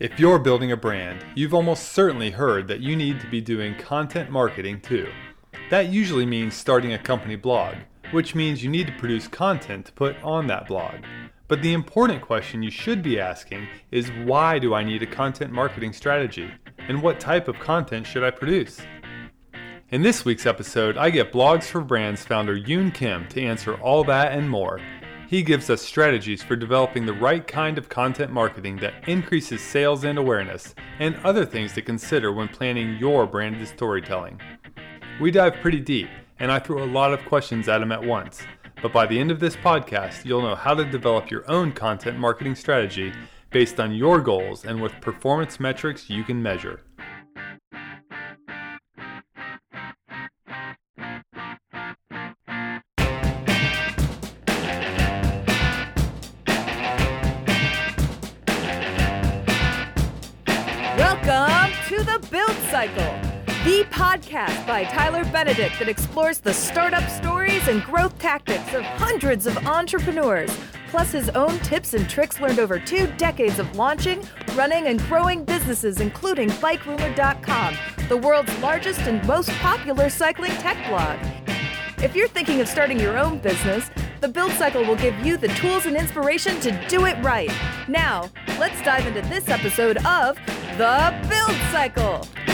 If you're building a brand, you've almost certainly heard that you need to be doing content marketing too. That usually means starting a company blog, which means you need to produce content to put on that blog. But the important question you should be asking is why do I need a content marketing strategy? And what type of content should I produce? In this week's episode, I get Blogs for Brands founder Yoon Kim to answer all that and more. He gives us strategies for developing the right kind of content marketing that increases sales and awareness, and other things to consider when planning your branded storytelling. We dive pretty deep, and I throw a lot of questions at him at once. But by the end of this podcast, you'll know how to develop your own content marketing strategy based on your goals and with performance metrics you can measure. Cycle, the podcast by Tyler Benedict that explores the startup stories and growth tactics of hundreds of entrepreneurs, plus his own tips and tricks learned over two decades of launching, running, and growing businesses, including BikeRumor.com, the world's largest and most popular cycling tech blog. If you're thinking of starting your own business, the Build Cycle will give you the tools and inspiration to do it right. Now, let's dive into this episode of The Build Cycle.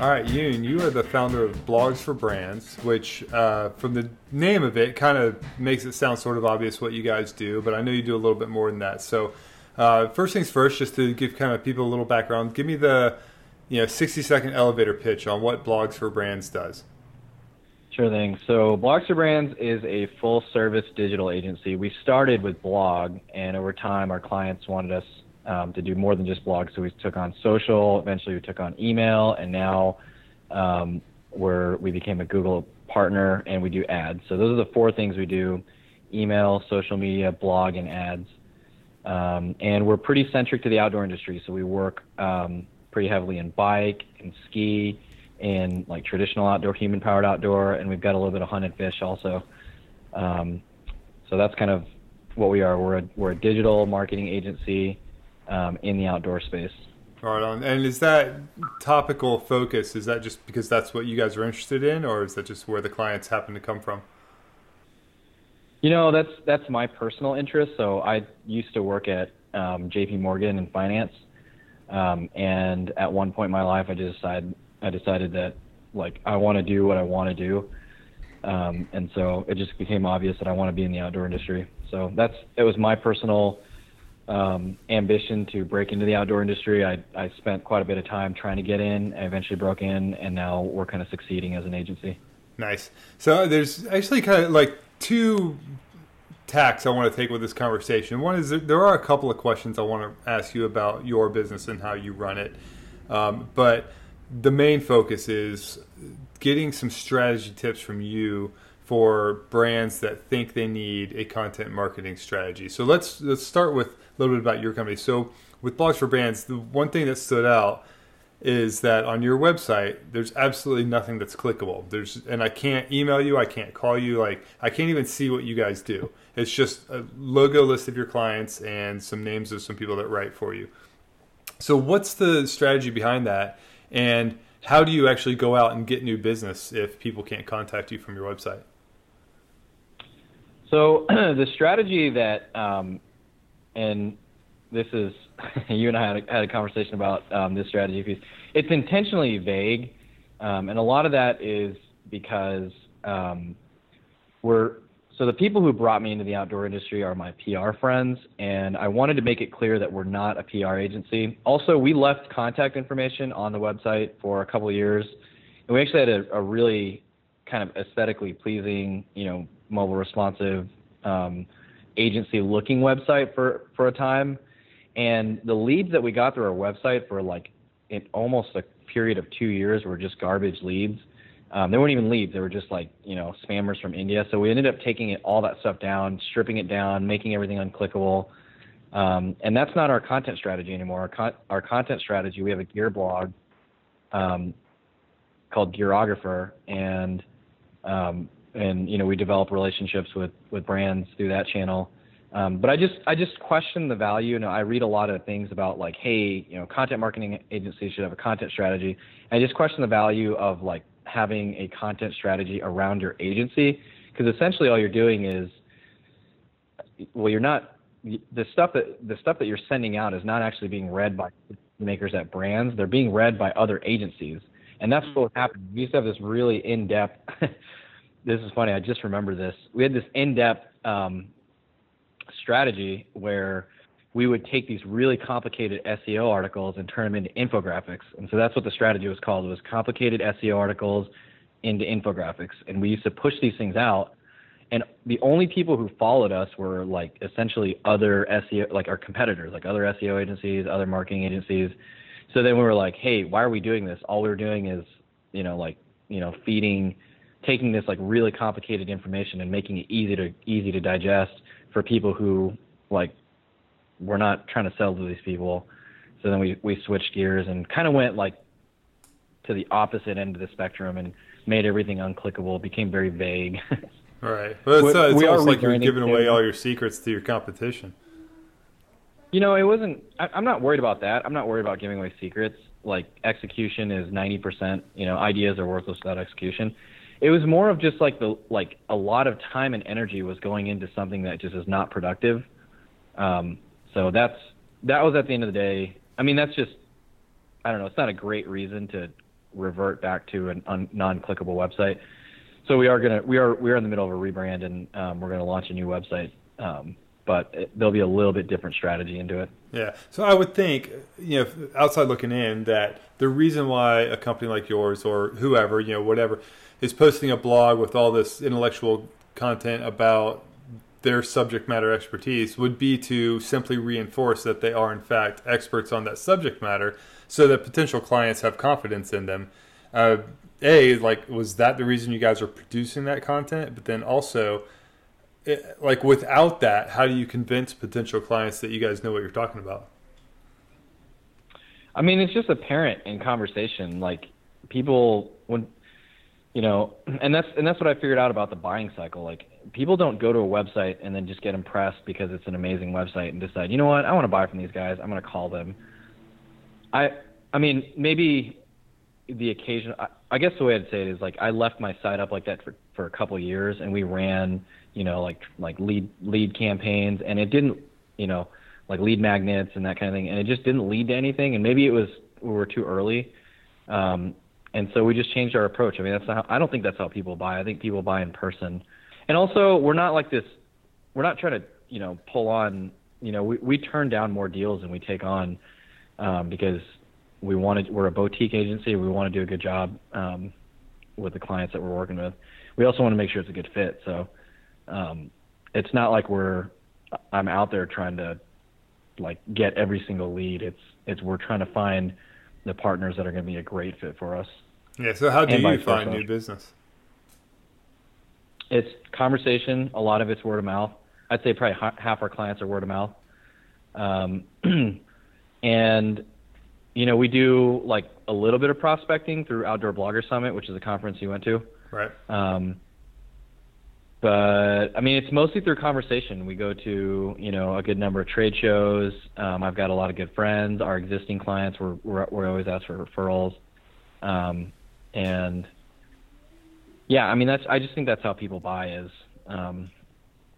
All right, Yoon, you are the founder of Blogs for Brands, which, uh, from the name of it, kind of makes it sound sort of obvious what you guys do, but I know you do a little bit more than that. So, uh, first things first, just to give kind of people a little background, give me the you know 60 second elevator pitch on what Blogs for Brands does. Sure thing. So, Blogs for Brands is a full service digital agency. We started with blog, and over time, our clients wanted us um, to do more than just blogs. So we took on social, eventually we took on email, and now um, we're, we became a Google partner and we do ads. So those are the four things we do: email, social media, blog, and ads. Um, and we're pretty centric to the outdoor industry. So we work um, pretty heavily in bike and ski and like traditional outdoor, human powered outdoor, and we've got a little bit of hunt and fish also. Um, so that's kind of what we are. We're a, we're a digital marketing agency um, in the outdoor space. Right on. And is that topical focus? Is that just because that's what you guys are interested in, or is that just where the clients happen to come from? You know, that's that's my personal interest. So I used to work at um, J.P. Morgan in finance, um, and at one point in my life, I just decided I decided that like I want to do what I want to do, um, and so it just became obvious that I want to be in the outdoor industry. So that's it was my personal um, ambition to break into the outdoor industry. I, I spent quite a bit of time trying to get in. I eventually broke in, and now we're kind of succeeding as an agency. Nice. So there's actually kind of like two tacks I want to take with this conversation. One is there are a couple of questions I want to ask you about your business and how you run it, um, but the main focus is getting some strategy tips from you for brands that think they need a content marketing strategy. So let's let's start with little bit about your company. So with Blogs for Brands, the one thing that stood out is that on your website there's absolutely nothing that's clickable. There's and I can't email you, I can't call you, like I can't even see what you guys do. It's just a logo list of your clients and some names of some people that write for you. So what's the strategy behind that and how do you actually go out and get new business if people can't contact you from your website? So the strategy that um, and this is you and I had a, had a conversation about um, this strategy piece. It's intentionally vague, um, and a lot of that is because um, we're so the people who brought me into the outdoor industry are my PR friends, and I wanted to make it clear that we're not a PR agency. Also, we left contact information on the website for a couple years, and we actually had a, a really kind of aesthetically pleasing, you know, mobile responsive um, agency looking website for for a time, and the leads that we got through our website for like in almost a period of two years were just garbage leads. Um, they weren't even leads; they were just like you know spammers from India. So we ended up taking it, all that stuff down, stripping it down, making everything unclickable. Um, and that's not our content strategy anymore. Our, con- our content strategy, we have a gear blog, um, called Gearographer, and um, and you know we develop relationships with with brands through that channel. Um, but I just I just question the value. You know, I read a lot of things about like, hey, you know, content marketing agencies should have a content strategy. I just question the value of like having a content strategy around your agency because essentially all you're doing is, well, you're not the stuff that the stuff that you're sending out is not actually being read by makers at brands. They're being read by other agencies, and that's what happened. We used to have this really in-depth. this is funny. I just remember this. We had this in-depth um, strategy where we would take these really complicated SEO articles and turn them into infographics. And so that's what the strategy was called. It was complicated SEO articles into infographics. And we used to push these things out. And the only people who followed us were like essentially other SEO, like our competitors, like other SEO agencies, other marketing agencies. So then we were like, hey, why are we doing this? All we we're doing is, you know, like, you know, feeding, taking this like really complicated information and making it easy to easy to digest for people who like we're not trying to sell to these people. So then we we switched gears and kind of went like to the opposite end of the spectrum and made everything unclickable. Became very vague. right. Well, it's, uh, it's almost like you're giving away all your secrets to your competition. You know, it wasn't. I, I'm not worried about that. I'm not worried about giving away secrets. Like execution is 90%. You know, ideas are worthless without execution it was more of just like the like a lot of time and energy was going into something that just is not productive. Um, so that's that was at the end of the day. I mean, that's just I don't know. It's not a great reason to revert back to a un- non-clickable website. So we are gonna we are we are in the middle of a rebrand and um, we're gonna launch a new website. Um, but it, there'll be a little bit different strategy into it. Yeah. So I would think, you know, outside looking in, that the reason why a company like yours or whoever, you know, whatever, is posting a blog with all this intellectual content about their subject matter expertise would be to simply reinforce that they are in fact experts on that subject matter so that potential clients have confidence in them. Uh, a like was that the reason you guys are producing that content? But then also it, eh, like without that how do you convince potential clients that you guys know what you're talking about? I mean it's just apparent in conversation. Like people when you know, and that's and that's what I figured out about the buying cycle. Like people don't go to a website and then just get impressed because it's an amazing website and decide, you know what, I want to buy from these guys. I'm going to call them. I I mean, maybe the occasion. I, I guess the way I'd say it is like I left my site up like that for for a couple of years, and we ran, you know, like like lead lead campaigns, and it didn't, you know, like lead magnets and that kind of thing, and it just didn't lead to anything. And maybe it was we were too early. Um, and so we just changed our approach. I mean, that's how, I don't think that's how people buy. I think people buy in person. And also, we're not like this. We're not trying to, you know, pull on. You know, we we turn down more deals than we take on um, because we wanted. We're a boutique agency. We want to do a good job um, with the clients that we're working with. We also want to make sure it's a good fit. So um, it's not like we're. I'm out there trying to like get every single lead. It's it's we're trying to find the partners that are going to be a great fit for us. Yeah. So how do you find new business? It's conversation. A lot of it's word of mouth. I'd say probably half our clients are word of mouth. Um, and you know, we do like a little bit of prospecting through Outdoor Blogger Summit, which is a conference you went to. Right. Um, but I mean, it's mostly through conversation. We go to you know a good number of trade shows. Um, I've got a lot of good friends. Our existing clients, we're we're, we're always asked for referrals, um, and yeah, I mean that's I just think that's how people buy is um,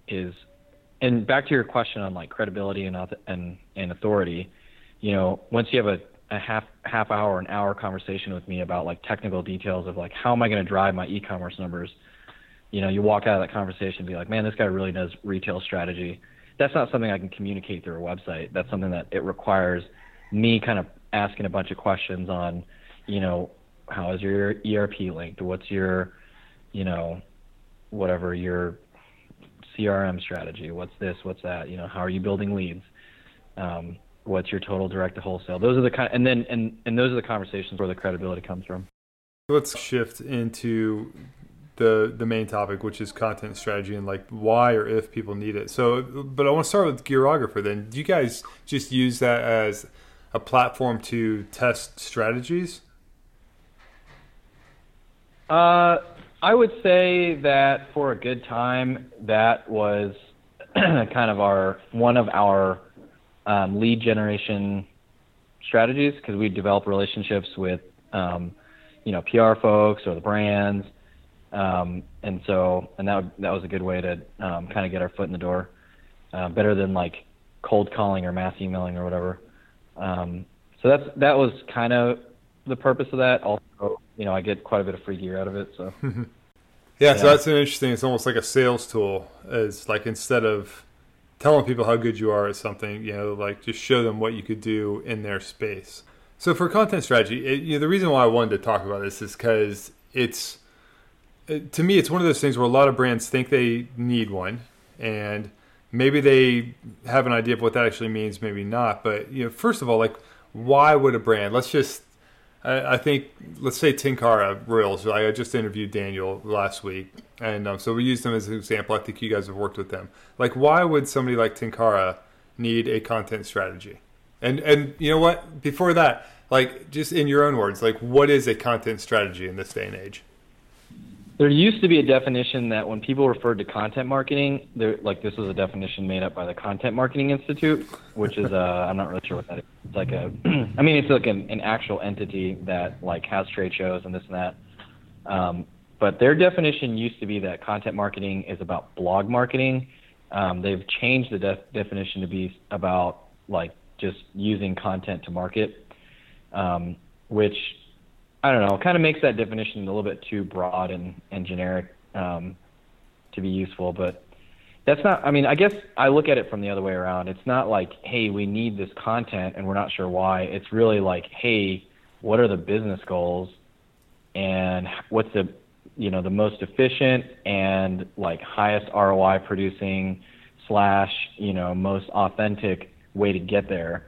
is and back to your question on like credibility and and and authority. You know, once you have a a half half hour an hour conversation with me about like technical details of like how am I going to drive my e-commerce numbers you know, you walk out of that conversation and be like, man, this guy really knows retail strategy. That's not something I can communicate through a website. That's something that it requires me kind of asking a bunch of questions on, you know, how is your ERP linked? What's your, you know, whatever your CRM strategy? What's this? What's that? You know, how are you building leads? Um, what's your total direct to wholesale? Those are the kind, and then and and those are the conversations where the credibility comes from. Let's shift into the the main topic, which is content strategy and like why or if people need it. So, but I want to start with Gearographer. Then, do you guys just use that as a platform to test strategies? Uh, I would say that for a good time, that was kind of our one of our um, lead generation strategies because we develop relationships with um, you know PR folks or the brands, um, and so and that that was a good way to um, kind of get our foot in the door, uh, better than like cold calling or mass emailing or whatever. Um, so that's that was kind of the purpose of that. Also, you know, I get quite a bit of free gear out of it. So. yeah, yeah, so that's an interesting. It's almost like a sales tool. Is like instead of telling people how good you are at something, you know, like just show them what you could do in their space. So for content strategy, it, you know, the reason why I wanted to talk about this is because it's it, to me, it's one of those things where a lot of brands think they need one, and maybe they have an idea of what that actually means, maybe not. But you know, first of all, like, why would a brand? Let's just I, I think let's say Tenkara Royals. Like I just interviewed Daniel last week, and um, so we used them as an example. I think you guys have worked with them. Like, why would somebody like Tenkara need a content strategy? And and you know what? Before that, like just in your own words, like what is a content strategy in this day and age? There used to be a definition that when people referred to content marketing, like this was a definition made up by the Content Marketing Institute, which is uh, I'm not really sure what that is. It's like a, I mean, it's like an, an actual entity that like has trade shows and this and that. Um, but their definition used to be that content marketing is about blog marketing. Um, they've changed the def- definition to be about like just using content to market, um, which I don't know, it kind of makes that definition a little bit too broad and, and generic um, to be useful. But that's not, I mean, I guess I look at it from the other way around. It's not like, hey, we need this content and we're not sure why. It's really like, hey, what are the business goals and what's the, you know, the most efficient and like highest ROI producing slash, you know, most authentic way to get there,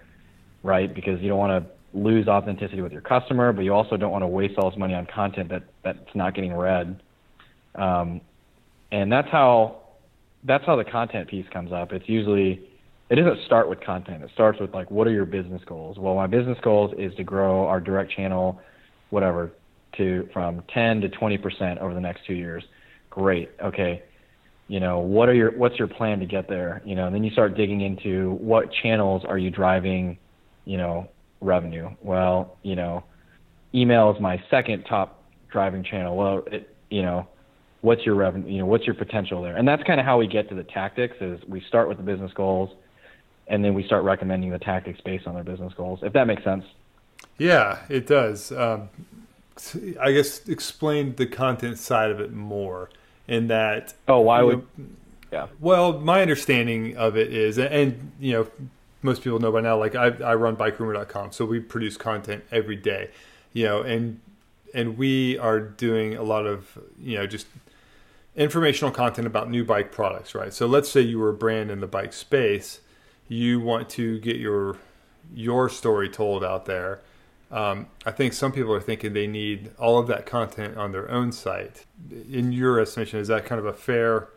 right? Because you don't want to lose authenticity with your customer, but you also don't want to waste all this money on content that that's not getting read. Um, and that's how that's how the content piece comes up. It's usually it doesn't start with content. It starts with like what are your business goals? Well, my business goals is to grow our direct channel, whatever, to from 10 to 20 percent over the next two years. Great. Okay. You know what are your what's your plan to get there? You know, and then you start digging into what channels are you driving, you know, revenue. Well, you know, email is my second top driving channel. Well, it, you know, what's your revenue? You know, what's your potential there? And that's kind of how we get to the tactics. Is we start with the business goals, and then we start recommending the tactics based on their business goals. If that makes sense. Yeah, it does. Um, I guess explain the content side of it more. In that. Oh, why would? Know, yeah. Well, my understanding of it is, and you know, most people know by now, like I, I run bikerumor.com, so we produce content every day, you know, and and we are doing a lot of you know just informational content about new bike products, right? So let's say you were a brand in the bike space, you want to get your your story told out there. Um, I think some people are thinking they need all of that content on their own site. In your estimation, is that kind of a fair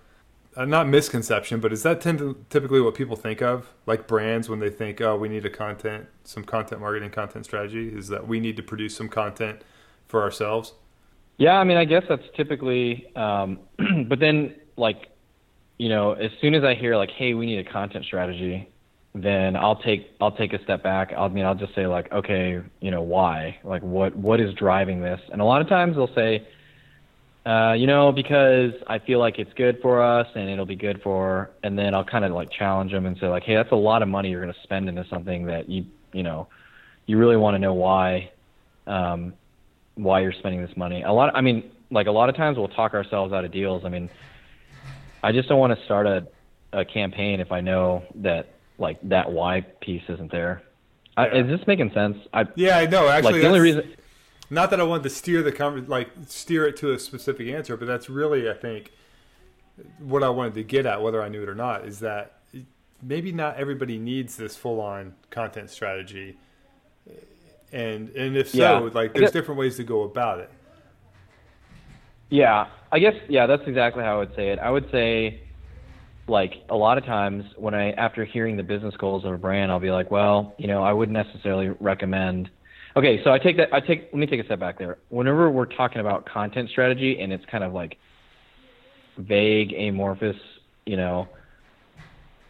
uh, not misconception, but is that tend typically what people think of, like brands when they think, oh, we need a content, some content marketing, content strategy? Is that we need to produce some content for ourselves? Yeah, I mean, I guess that's typically, um, but then like, you know, as soon as I hear like, hey, we need a content strategy, then I'll take I'll take a step back. I mean I'll just say like, okay, you know, why? Like, what what is driving this? And a lot of times they'll say uh, you know, because I feel like it's good for us and it'll be good for, and then I'll kind of like challenge them and say like, hey, that's a lot of money you're going to spend into something that you, you know, you really want to know why, um, why you're spending this money. A lot, I mean, like a lot of times we'll talk ourselves out of deals. I mean, I just don't want to start a, a campaign if I know that like that why piece isn't there. I, is this making sense? I, yeah, I know. Actually, like the only reason not that I wanted to steer the conversation, like steer it to a specific answer, but that's really, I think, what I wanted to get at, whether I knew it or not, is that maybe not everybody needs this full-on content strategy, and and if so, yeah. like there's guess, different ways to go about it. Yeah, I guess yeah, that's exactly how I would say it. I would say, like a lot of times when I after hearing the business goals of a brand, I'll be like, well, you know, I wouldn't necessarily recommend Okay, so I take that. I take. Let me take a step back there. Whenever we're talking about content strategy, and it's kind of like vague, amorphous, you know,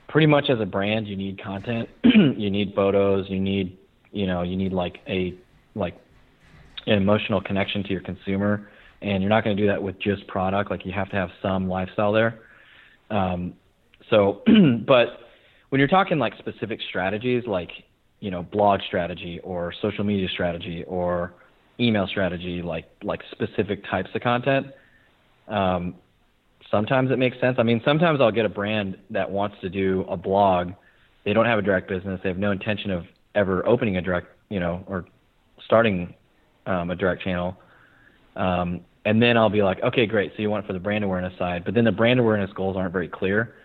pretty much as a brand, you need content, you need photos, you need, you know, you need like a like an emotional connection to your consumer, and you're not going to do that with just product. Like you have to have some lifestyle there. Um, so, but when you're talking like specific strategies, like you know, blog strategy or social media strategy or email strategy, like like specific types of content. Um, sometimes it makes sense. I mean, sometimes I'll get a brand that wants to do a blog. They don't have a direct business. They have no intention of ever opening a direct, you know, or starting um, a direct channel. Um, and then I'll be like, okay, great. So you want it for the brand awareness side, but then the brand awareness goals aren't very clear.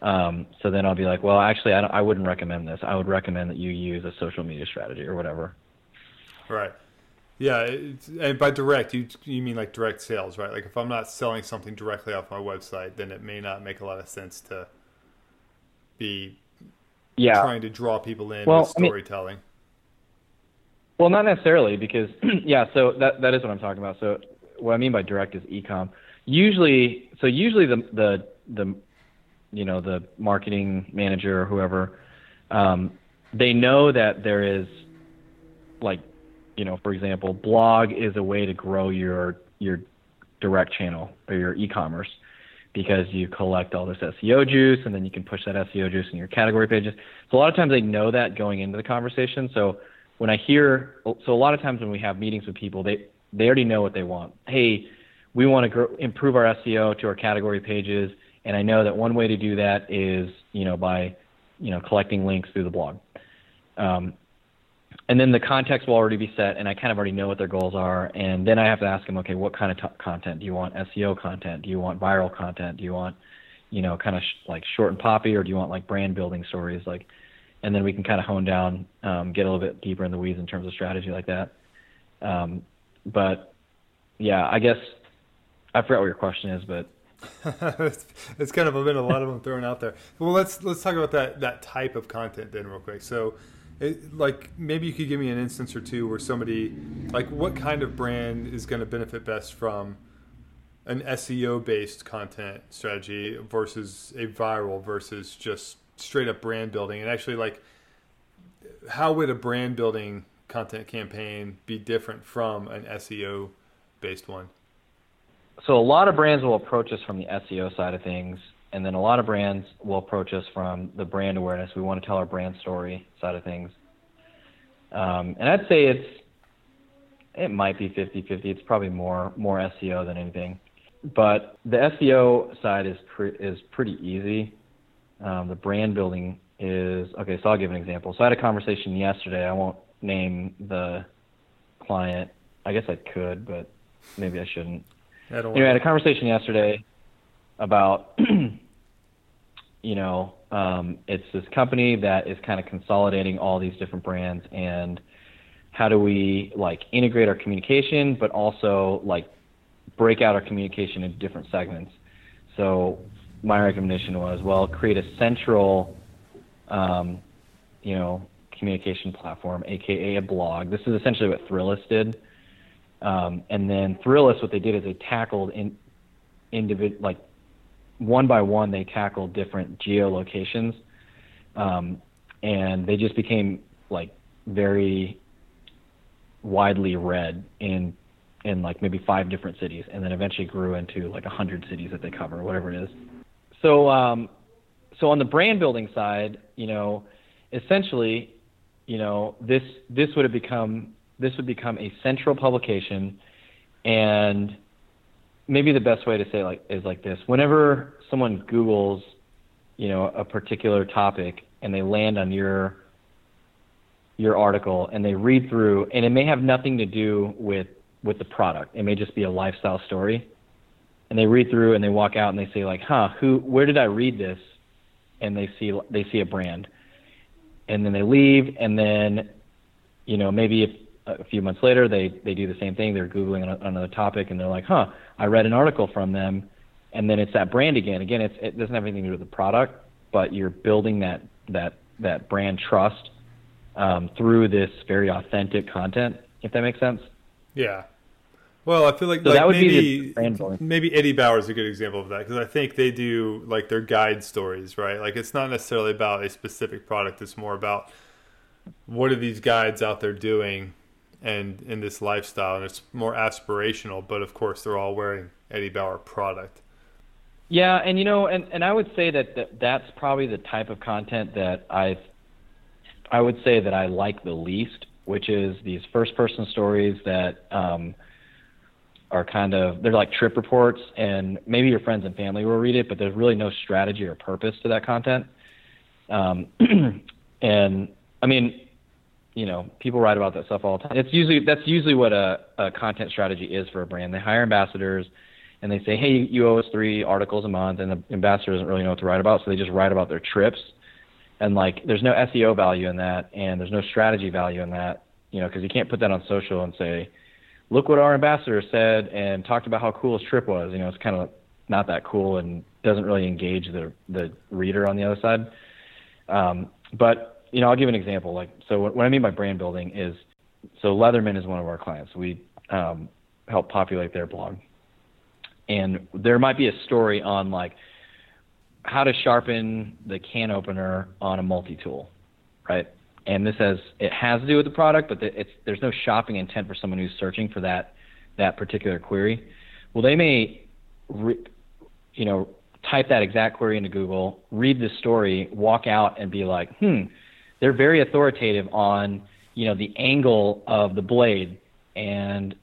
Um, so then I'll be like, well, actually, I, I wouldn't recommend this. I would recommend that you use a social media strategy or whatever. Right. Yeah, and by direct, you you mean like direct sales, right? Like if I'm not selling something directly off my website, then it may not make a lot of sense to be yeah. trying to draw people in well, with storytelling. I mean, well, not necessarily because yeah, so that that is what I'm talking about. So what I mean by direct is ecom. Usually, so usually the the the you know the marketing manager or whoever, um, they know that there is like you know for example, blog is a way to grow your your direct channel or your e-commerce because you collect all this SEO juice and then you can push that SEO juice in your category pages. So a lot of times they know that going into the conversation. So when I hear, so a lot of times when we have meetings with people, they they already know what they want. Hey, we want to grow, improve our SEO to our category pages and I know that one way to do that is, you know, by, you know, collecting links through the blog. Um, and then the context will already be set, and I kind of already know what their goals are. And then I have to ask them, okay, what kind of t- content do you want? SEO content? Do you want viral content? Do you want, you know, kind of sh- like short and poppy, or do you want like brand building stories? Like, and then we can kind of hone down, um, get a little bit deeper in the weeds in terms of strategy like that. Um, but yeah, I guess I forgot what your question is, but it's, it's kind of been a lot of them thrown out there. Well, let's let's talk about that that type of content then real quick. So, it, like maybe you could give me an instance or two where somebody like what kind of brand is going to benefit best from an SEO based content strategy versus a viral versus just straight up brand building and actually like how would a brand building content campaign be different from an SEO based one? So a lot of brands will approach us from the SEO side of things, and then a lot of brands will approach us from the brand awareness. We want to tell our brand story side of things. Um, and I'd say it's it might be 50-50. It's probably more more SEO than anything. But the SEO side is pre- is pretty easy. Um, the brand building is okay. So I'll give an example. So I had a conversation yesterday. I won't name the client. I guess I could, but maybe I shouldn't. Don't. You know, I had a conversation yesterday about, you know, um, it's this company that is kind of consolidating all these different brands, and how do we like integrate our communication, but also like break out our communication into different segments. So my recommendation was, well, create a central, um, you know, communication platform, aka a blog. This is essentially what Thrillist did. Um, and then Thrillist, what they did is they tackled in individ like one by one they tackled different geolocations, um, and they just became like very widely read in in like maybe five different cities, and then eventually grew into like a hundred cities that they cover, whatever it is. So um, so on the brand building side, you know, essentially, you know, this this would have become this would become a central publication. And maybe the best way to say like is like this. Whenever someone googles you know a particular topic and they land on your your article and they read through and it may have nothing to do with with the product. It may just be a lifestyle story. And they read through and they walk out and they say like huh who where did i read this? And they see they see a brand. And then they leave and then you know maybe if a few months later, they they do the same thing. They're googling on another topic, and they're like, "Huh, I read an article from them," and then it's that brand again. Again, it's it doesn't have anything to do with the product, but you're building that that that brand trust um, through this very authentic content. if that makes sense. Yeah. Well, I feel like, so like maybe maybe Eddie Bauer is a good example of that because I think they do like their guide stories, right? Like it's not necessarily about a specific product; it's more about what are these guides out there doing, and in this lifestyle, and it's more aspirational. But of course, they're all wearing Eddie Bauer product. Yeah, and you know, and, and I would say that, that that's probably the type of content that I I would say that I like the least, which is these first person stories that um, are kind of they're like trip reports, and maybe your friends and family will read it, but there's really no strategy or purpose to that content. Um, and I mean, you know, people write about that stuff all the time. It's usually that's usually what a, a content strategy is for a brand. They hire ambassadors, and they say, hey, you owe us three articles a month, and the ambassador doesn't really know what to write about, so they just write about their trips. And like, there's no SEO value in that, and there's no strategy value in that, you know, because you can't put that on social and say, look what our ambassador said and talked about how cool his trip was. You know, it's kind of not that cool and doesn't really engage the the reader on the other side. Um, but you know, I'll give an example. Like, so what, I mean by brand building is, so Leatherman is one of our clients. We um, help populate their blog, and there might be a story on like how to sharpen the can opener on a multi-tool, right? and this has it has to do with the product, but it's there's no shopping intent for someone who's searching for that that particular query. Well, they may, re, you know, type that exact query into Google, read the story, walk out, and be like, hmm, they're very authoritative on you know the angle of the blade and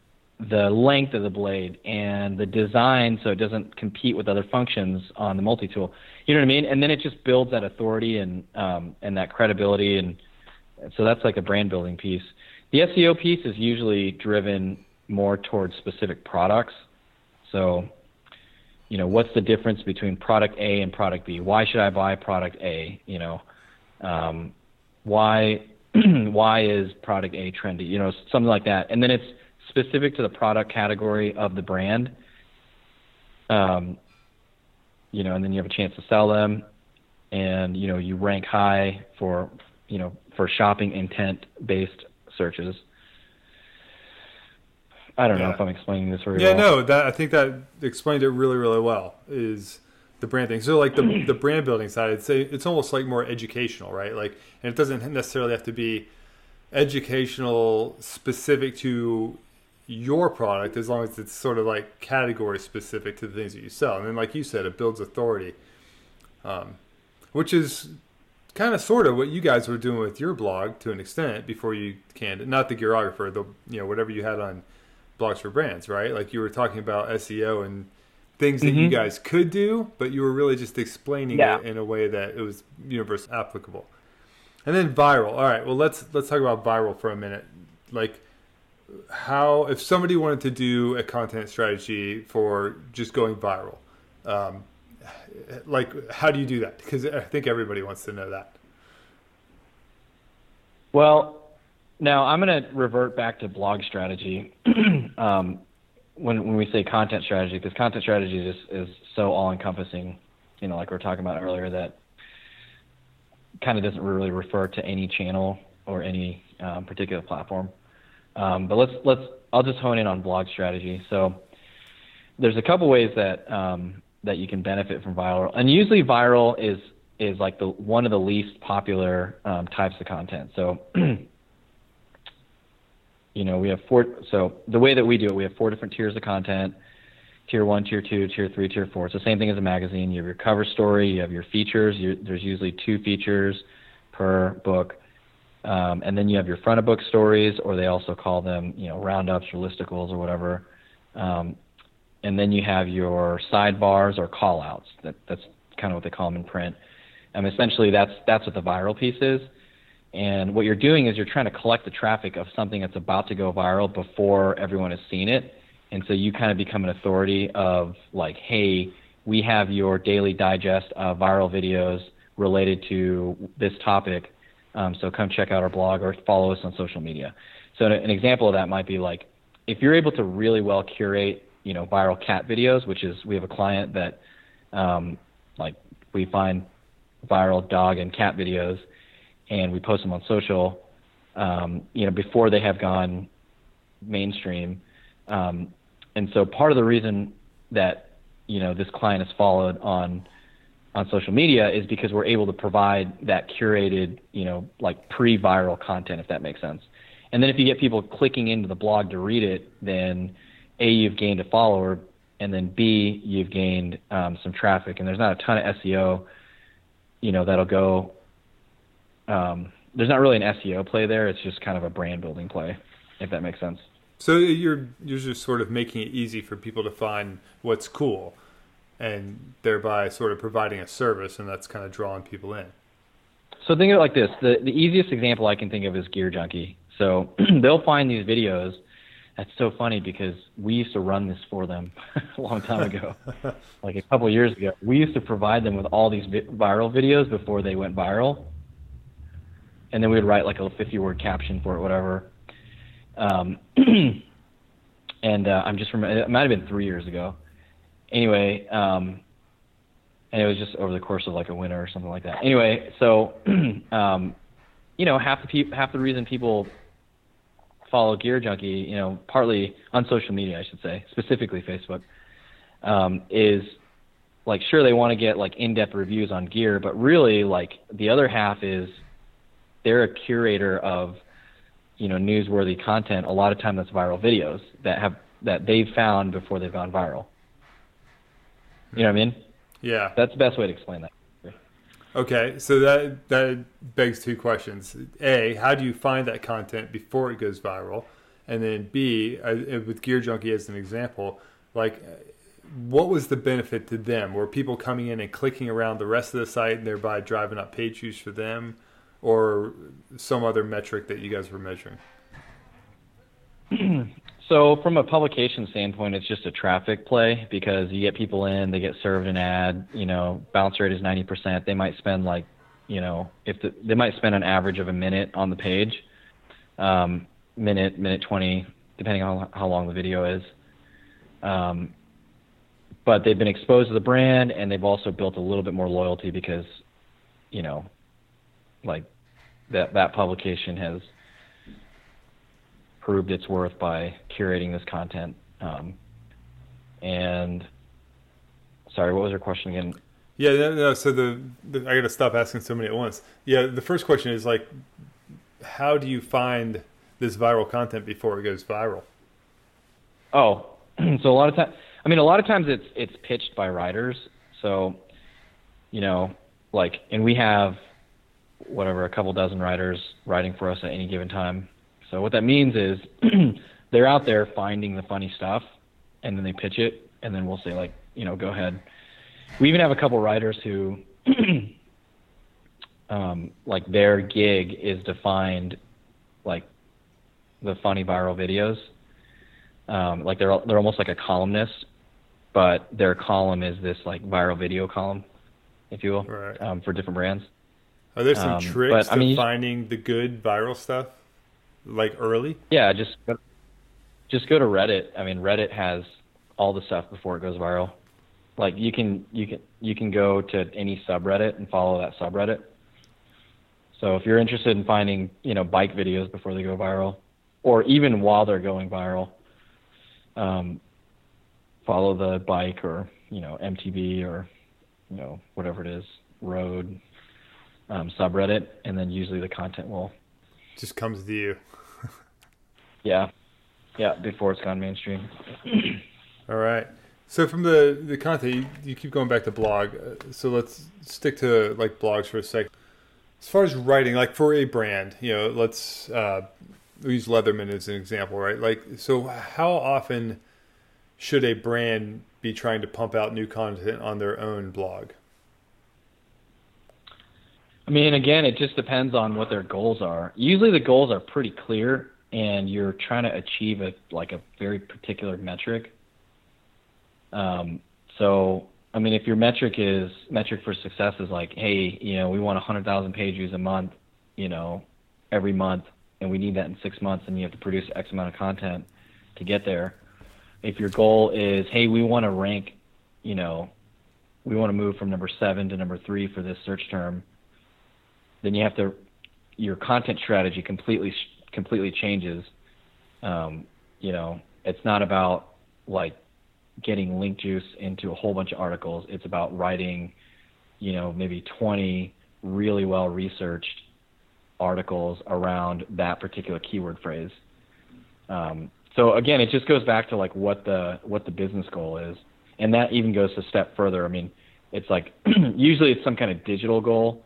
the length of the blade and the design so it doesn't compete with other functions on the multi-tool. You know what I mean? And then it just builds that authority and um, and that credibility and so that's like a brand building piece. The SEO piece is usually driven more towards specific products. So, you know, what's the difference between product A and product B? Why should I buy product A? You know, um, why why is product A trendy? You know, something like that. And then it's specific to the product category of the brand. Um, you know, and then you have a chance to sell them, and you know, you rank high for you know for shopping intent based searches. I don't yeah. know if I'm explaining this very yeah, well. Yeah, no, that I think that explained it really, really well. Is the brand thing. So like the the brand building side, it's a, it's almost like more educational, right? Like, and it doesn't necessarily have to be educational specific to your product as long as it's sort of like category specific to the things that you sell. And then, like you said, it builds authority, um, which is kind of sort of what you guys were doing with your blog to an extent before you canned not the gearographer the you know whatever you had on blogs for brands right like you were talking about seo and things that mm-hmm. you guys could do but you were really just explaining yeah. it in a way that it was universal applicable. And then viral. All right well let's let's talk about viral for a minute. Like how if somebody wanted to do a content strategy for just going viral um, like how do you do that? Because i think everybody wants to know that. Well now i'm going to revert back to blog strategy. Um, when, when we say content strategy because content strategy is, is so all encompassing you know like we were talking about earlier that kind of doesn't really refer to any channel or any um, particular platform um, but let's let's i'll just hone in on blog strategy so there's a couple ways that um, that you can benefit from viral. And usually viral is is like the one of the least popular um, types of content. So you know we have four. So the way that we do it, we have four different tiers of content. Tier one, tier two, tier three, tier four. It's the same thing as a magazine. You have your cover story, you have your features. there's usually two features per book. Um, and then you have your front of book stories, or they also call them, you know, roundups or listicles or whatever. Um, and then you have your sidebars or callouts. That, that's kind of what they call them in print. And essentially, that's that's what the viral piece is. And what you're doing is you're trying to collect the traffic of something that's about to go viral before everyone has seen it. And so you kind of become an authority of like, hey, we have your daily digest of viral videos related to this topic. Um, so come check out our blog or follow us on social media. So an example of that might be like, if you're able to really well curate you know viral cat videos, which is we have a client that um, like we find viral dog and cat videos and we post them on social. Um, you know before they have gone mainstream. Um, and so part of the reason that you know this client is followed on on social media is because we're able to provide that curated, you know, like pre-viral content, if that makes sense. And then if you get people clicking into the blog to read it, then a you've gained a follower, and then b you've gained um, some traffic. And there's not a ton of SEO, you know, that'll go. Um, there's not really an SEO play there. It's just kind of a brand building play, if that makes sense. So you're you're just sort of making it easy for people to find what's cool, and thereby sort of providing a service, and that's kind of drawing people in. So think of it like this: the the easiest example I can think of is Gear Junkie. So they'll find these videos. That's so funny because we used to run this for them a long time ago, like a couple of years ago. We used to provide them with all these vi- viral videos before they went viral, and then we would write like a 50-word caption for it, whatever. Um, and uh, I'm just from it might have been three years ago. Anyway, um, and it was just over the course of like a winter or something like that. Anyway, so um, you know half the pe- half the reason people follow Gear Junkie, you know, partly on social media, I should say, specifically Facebook, um, is like sure they want to get like in-depth reviews on gear, but really like the other half is they're a curator of you know newsworthy content. A lot of time that's viral videos that have that they've found before they've gone viral. You know what I mean? Yeah. That's the best way to explain that. Okay, so that that begs two questions. A, how do you find that content before it goes viral? And then B, uh, with Gear Junkie as an example, like what was the benefit to them? Were people coming in and clicking around the rest of the site and thereby driving up page views for them, or some other metric that you guys were measuring? So from a publication standpoint, it's just a traffic play because you get people in, they get served an ad. You know, bounce rate is 90%. They might spend like, you know, if the, they might spend an average of a minute on the page, um, minute, minute 20, depending on how long the video is. Um, but they've been exposed to the brand and they've also built a little bit more loyalty because, you know, like that that publication has proved its worth by curating this content. Um, and sorry, what was your question again? Yeah, no, no so the, the I got to stop asking so many at once. Yeah, the first question is like, how do you find this viral content before it goes viral? Oh, so a lot of times, I mean, a lot of times it's it's pitched by writers. So, you know, like, and we have whatever a couple dozen writers writing for us at any given time. So what that means is they're out there finding the funny stuff, and then they pitch it, and then we'll say like, you know, go ahead. We even have a couple writers who, um, like their gig is to find, like, the funny viral videos. Um, like they're they're almost like a columnist, but their column is this like viral video column, if you will, Right. um, for different brands. Are there some Um, tricks but, I to mean- finding the good viral stuff, like early? Yeah, just go, just go to Reddit. I mean, Reddit has all the stuff before it goes viral. Like you can you can you can go to any subreddit and follow that subreddit. So if you're interested in finding you know bike videos before they go viral, or even while they're going viral, um, follow the bike or you know MTB or you know whatever it is road um, subreddit, and then usually the content will Just comes to you. yeah yeah before it's gone mainstream. All right. So from the the content, you, you keep going back to blog. Uh, So let's stick to like blogs for a sec. As far as writing, like for a brand, you know, let's uh, we use Leatherman as an example, right? Like, so how often should a brand be trying to pump out new content on their own blog? I mean, again, it just depends on what their goals are. Usually, the goals are pretty clear, and you're trying to achieve a like a very particular metric. Um, so, I mean, if your metric is metric for success is like, hey, you know, we want 100,000 page views a month, you know, every month, and we need that in six months, and you have to produce X amount of content to get there. If your goal is, hey, we want to rank, you know, we want to move from number seven to number three for this search term then you have to your content strategy completely completely changes um, you know, it's not about like getting link juice into a whole bunch of articles. It's about writing, you know, maybe 20 really well researched articles around that particular keyword phrase. Um, so again, it just goes back to like what the what the business goal is, and that even goes a step further. I mean, it's like usually it's some kind of digital goal,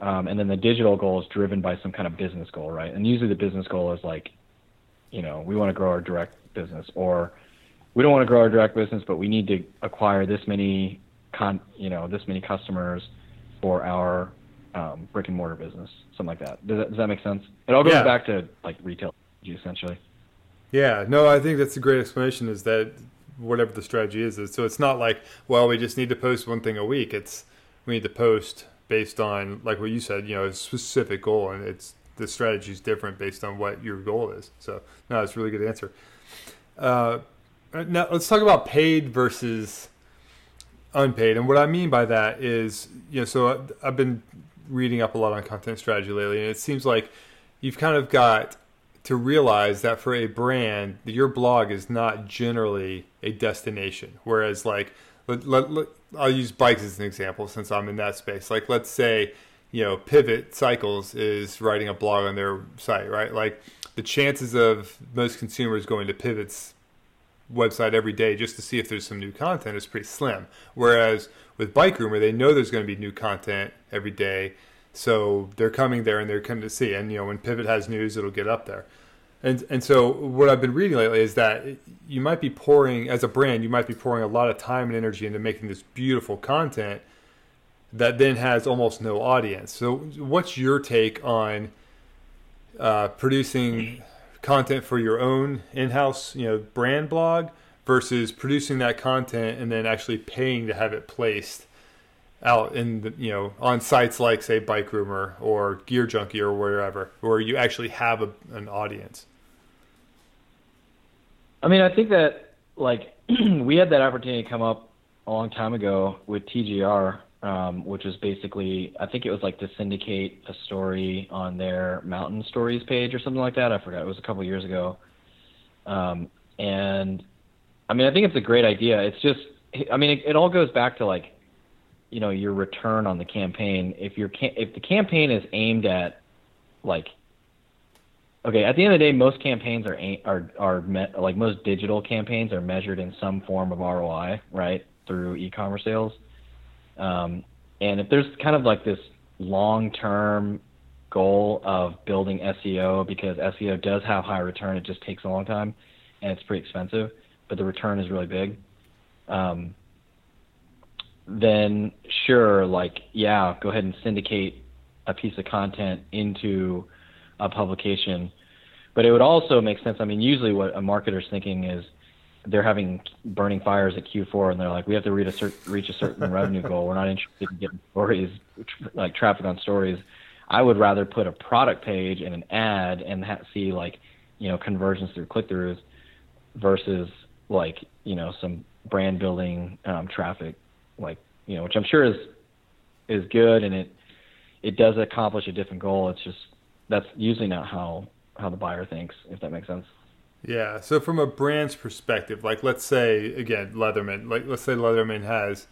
um, and then the digital goal is driven by some kind of business goal, right? And usually the business goal is like, you know, we want to grow our direct business, or we don't want to grow our direct business, but we need to acquire this many con, you know, this many customers for our um, brick and mortar business, something like that. Does that, does that make sense? It all goes Yeah. back to like retail essentially. Yeah, no, I think that's a great explanation. Is that whatever the strategy is, is so it's not like well, we just need to post one thing a week. It's we need to post based on like what you said, you know, a specific goal, and it's the strategy is different based on what your goal is. So no, it's a really good answer. Uh, now let's talk about paid versus unpaid, and what I mean by that is, you know, so I've been reading up a lot on content strategy lately, and it seems like you've kind of got to realize that for a brand, your blog is not generally a destination. Whereas, like, let, let, let- I'll use bikes as an example since I'm in that space. Like, let's say, you know, Pivot Cycles is writing a blog on their site, right? Like, the chances of most consumers going to Pivot's website every day just to see if there's some new content is pretty slim. Whereas with Bike Rumor, they know there's going to be new content every day, so they're coming there and they're coming to see. And you know, when Pivot has news, it'll get up there. And and so what I've been reading lately is that you might be pouring as a brand, you might be pouring a lot of time and energy into making this beautiful content that then has almost no audience. So what's your take on uh, producing content for your own in-house, you know, brand blog versus producing that content and then actually paying to have it placed out in the, you know, on sites like say Bike Rumor or Gear Junkie or wherever, where you actually have a, an audience. I mean, I think that like we had that opportunity come up a long time ago with TGR, um, which was basically I think it was like to syndicate a story on their Mountain Stories page or something like that. I forgot. It was a couple years ago. Um, and I mean, I think it's a great idea. It's just, I mean, it, it all goes back to like, you know, your return on the campaign. If your if the campaign is aimed at like okay at the end of the day most campaigns are are are like most digital campaigns are measured in some form of ROI right through e-commerce sales um, and if there's kind of like this long-term goal of building SEO because SEO does have high return it just takes a long time and it's pretty expensive but the return is really big um, then sure like yeah go ahead and syndicate a piece of content into a publication. But it would also make sense. I mean, usually what a marketer's thinking is they're having burning fires at Q4, and they're like, we have to reach a, cer- reach a certain revenue goal. We're not interested in getting stories, like traffic on stories. I would rather put a product page and an ad and ha- see like, you know, conversions through click-throughs versus like, you know, some brand building um, traffic, like, you know, which I'm sure is is good and it it does accomplish a different goal. It's just that's usually not how how the buyer thinks, if that makes sense. Yeah. So from a brand's perspective, like let's say again Leatherman, like let's say Leatherman has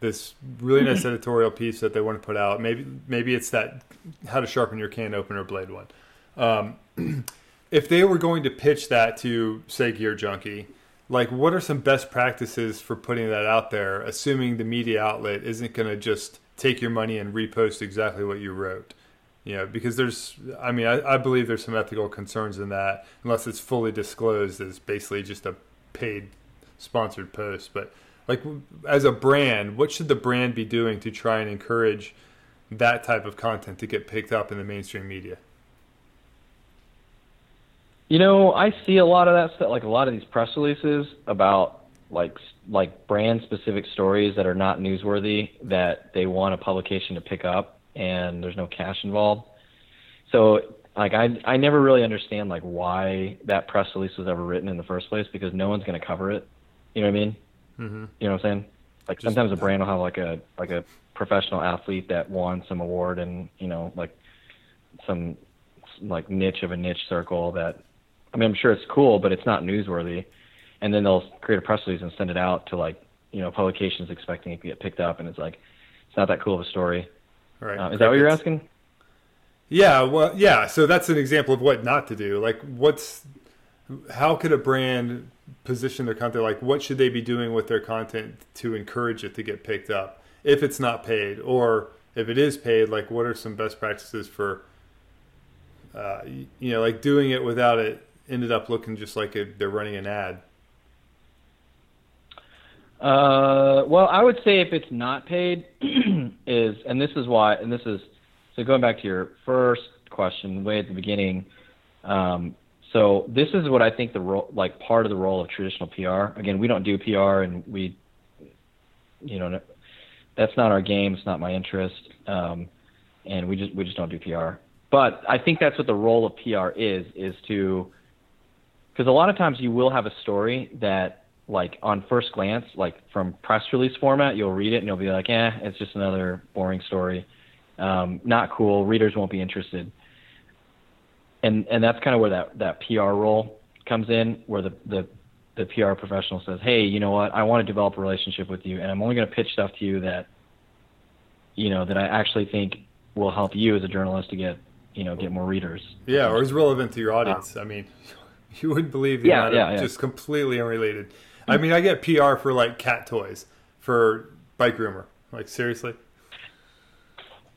this really nice editorial piece that they want to put out. Maybe maybe it's that how to sharpen your can opener blade one. Um, if they were going to pitch that to say Gear Junkie, like what are some best practices for putting that out there, assuming the media outlet isn't going to just take your money and repost exactly what you wrote? You know, because there's, I mean, I, I believe there's some ethical concerns in that, unless it's fully disclosed as basically just a paid sponsored post. But like, as a brand, what should the brand be doing to try and encourage that type of content to get picked up in the mainstream media? You know, I see a lot of that stuff, like a lot of these press releases about like like brand specific stories that are not newsworthy that they want a publication to pick up and there's no cash involved. So like I I never really understand like why that press release was ever written in the first place because no one's going to cover it. You know what I mean? Mm-hmm. You know what I'm saying? Like Just- sometimes a brand will have like a like a professional athlete that won some award and you know like some like niche of a niche circle that I mean, I'm sure it's cool, but it's not newsworthy. And then they'll create a press release and send it out to like you know publications expecting it to get picked up, and it's like it's not that cool of a story. Right. Uh, is that what you're asking? Yeah, well, yeah. So that's an example of what not to do. Like, what's how could a brand position their content? Like, what should they be doing with their content to encourage it to get picked up if it's not paid, or if it is paid? Like, what are some best practices for, uh, you know, like doing it without it ended up looking just like a, they're running an ad. Uh, well, I would say if it's not paid, is and this is why, and this is so going back to your first question way at the beginning. Um, so this is what I think the role, like part of the role of traditional PR. Again, we don't do PR, and we, you know, that's not our game. It's not my interest, um, and we just we just don't do PR. But I think that's what the role of PR is: is to because a lot of times you will have a story that like on first glance, like from press release format, you'll read it and you'll be like, eh, it's just another boring story. Um, not cool. Readers won't be interested. And and that's kind of where that that PR role comes in, where the the the PR professional says, hey, you know what? I want to develop a relationship with you, and I'm only going to pitch stuff to you that, you know, that I actually think will help you as a journalist to get, you know, get more readers. Yeah, or is relevant to your audience. I mean, you wouldn't believe the yeah, amount yeah, of yeah. just completely unrelated I mean, I get PR for like cat toys for Bike Rumor. Like seriously.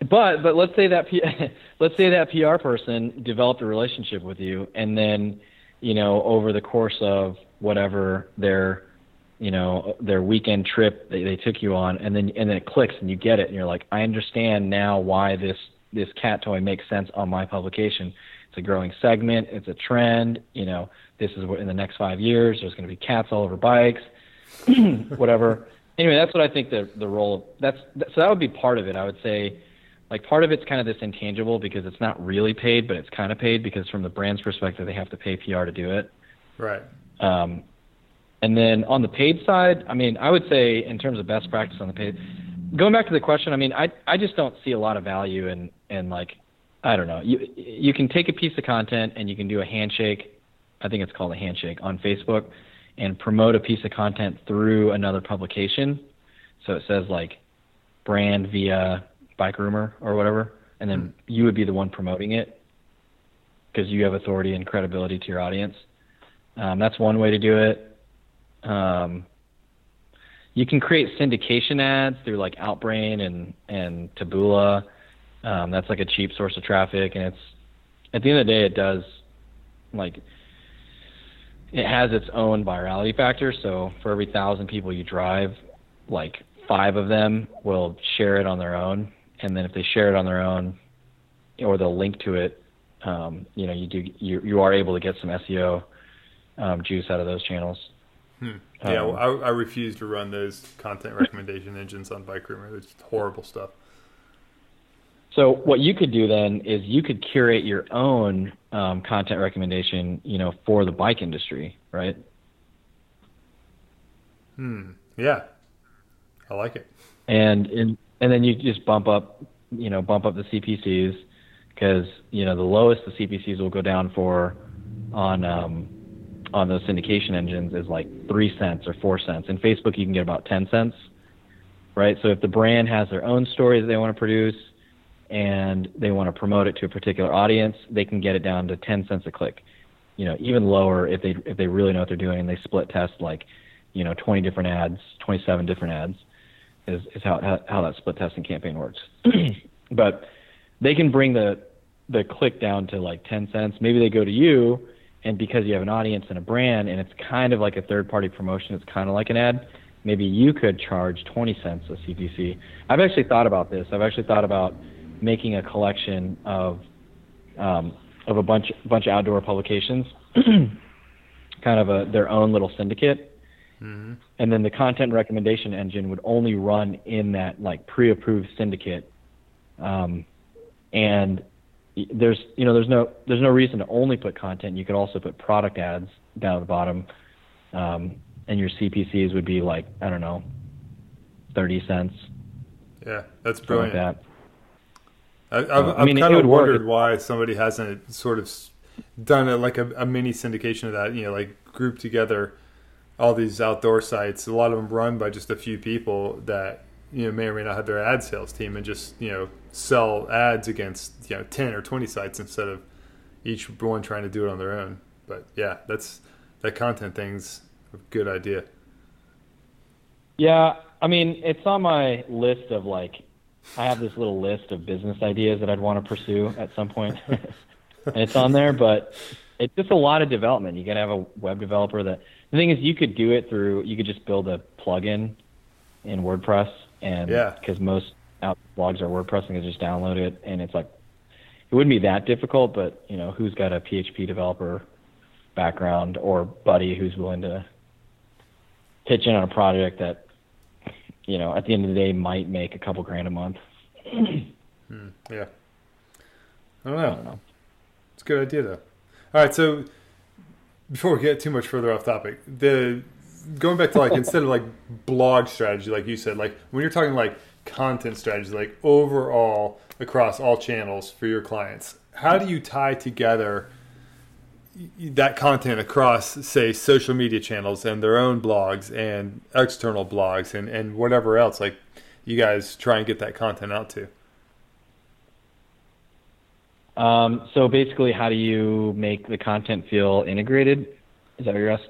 But but let's say that let's say that PR person developed a relationship with you, and then you know over the course of whatever their you know their weekend trip they, they took you on, and then and then it clicks and you get it, and you're like, I understand now why this this cat toy makes sense on my publication. It's a growing segment. It's a trend. You know, this is what in the next five years there's going to be cats all over bikes, whatever. Anyway, that's what I think the the role. Of, that's so that would be part of it. I would say, like part of it's kind of this intangible because it's not really paid, but it's kind of paid because from the brand's perspective they have to pay PR to do it. Right. Um, and then on the paid side, I mean, I would say in terms of best practice on the paid, going back to the question, I mean, I I just don't see a lot of value in in like I don't know. You you can take a piece of content and you can do a handshake I think it's called a handshake on Facebook, and promote a piece of content through another publication. So it says like brand via bike rumor or whatever, and then mm. you would be the one promoting it because you have authority and credibility to your audience. Um, that's one way to do it. Um, you can create syndication ads through like Outbrain and and Taboola. Um, that's like a cheap source of traffic, and it's at the end of the day, it does like it has its own virality factor. So for every thousand people you drive, like five of them will share it on their own, and then if they share it on their own, or they'll link to it, um, you know, you do you you are able to get some SEO um, juice out of those channels. Hmm. Yeah, um, well, I, I, refuse to run those content recommendation engines on Bike Rumor. It's horrible stuff. So what you could do then is you could curate your own um, content recommendation, you know, for the bike industry, right? Hmm. Yeah, I like it. And and and then you just bump up, you know, bump up the CPCs because you know the lowest the CPCs will go down for on um, on those syndication engines is like three cents or four cents. In Facebook, you can get about ten cents, right? So if the brand has their own story that they want to produce and they want to promote it to a particular audience, they can get it down to 10 cents a click. You know, even lower if they if they really know what they're doing and they split test like, you know, 20 different ads, 27 different ads is is how how, how that split testing campaign works. but they can bring the the click down to like 10 cents. Maybe they go to you and because you have an audience and a brand and it's kind of like a third party promotion, it's kind of like an ad. Maybe you could charge 20 cents a CPC. I've actually thought about this. I've actually thought about making a collection of um, of a bunch bunch of outdoor publications, kind of a their own little syndicate. Mm-hmm. And then the content recommendation engine would only run in that like pre-approved syndicate. Um, and there's you know there's no there's no reason to only put content. You could also put product ads down at the bottom, um, and your CPCs would be like I don't know, thirty cents. Yeah, that's brilliant. Like that. I, have uh, I mean, kind of wondered work. why somebody hasn't sort of done a, like a, a mini syndication of that. You know, like grouped together all these outdoor sites. A lot of them run by just a few people that you know may or may not have their ad sales team and just you know sell ads against you know ten or twenty sites instead of each one trying to do it on their own. But yeah, that's that content thing's a good idea. Yeah, I mean, it's on my list of like, I have this little list of business ideas that I'd want to pursue at some point. and it's on there, but it's just a lot of development. You got to have a web developer that. The thing is, you could do it through. You could just build a plugin in WordPress, and Yeah. because most out blogs are WordPress, and you just download it, and it's like, it wouldn't be that difficult. But you know, who's got a PHP developer background or buddy who's willing to pitch in on a project that you know at the end of the day might make a couple grand a month. Hmm, yeah. I don't know. I don't know. It's a good idea though. All right, so before we get too much further off topic, the going back to like instead of like blog strategy, like you said, like when you're talking like content strategy, like overall across all channels for your clients, how do you tie together that content across say social media channels and their own blogs and external blogs and, and whatever else like you guys try and get that content out to? Um, so basically, how do you make the content feel integrated? Is that what you're asking?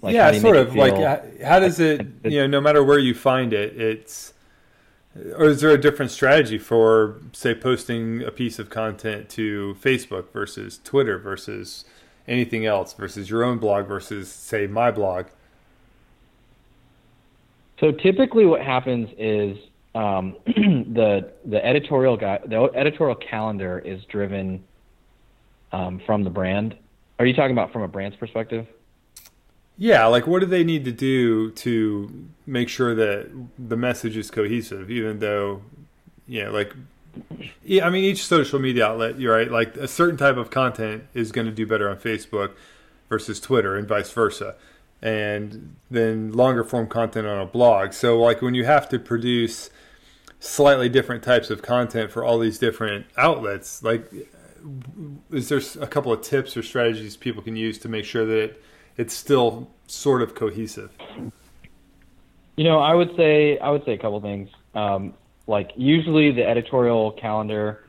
Like, yeah, sort of. Like, how, how does it, you know, no matter where you find it, it's, or is there a different strategy for, say, posting a piece of content to Facebook versus Twitter versus anything else versus your own blog versus, say, my blog? So typically, what happens is um, the the editorial guy, the editorial calendar is driven um, from the brand. Are you talking about from a brand's perspective? Yeah, like what do they need to do to make sure that the message is cohesive, even though, you know, like, yeah, I mean, each social media outlet, you're right, like a certain type of content is going to do better on Facebook versus Twitter and vice versa. And then longer form content on a blog. So, like, when you have to produce slightly different types of content for all these different outlets, like, is there a couple of tips or strategies people can use to make sure that it's still sort of cohesive? You know, I would say I would say a couple things. Um, like usually the editorial calendar.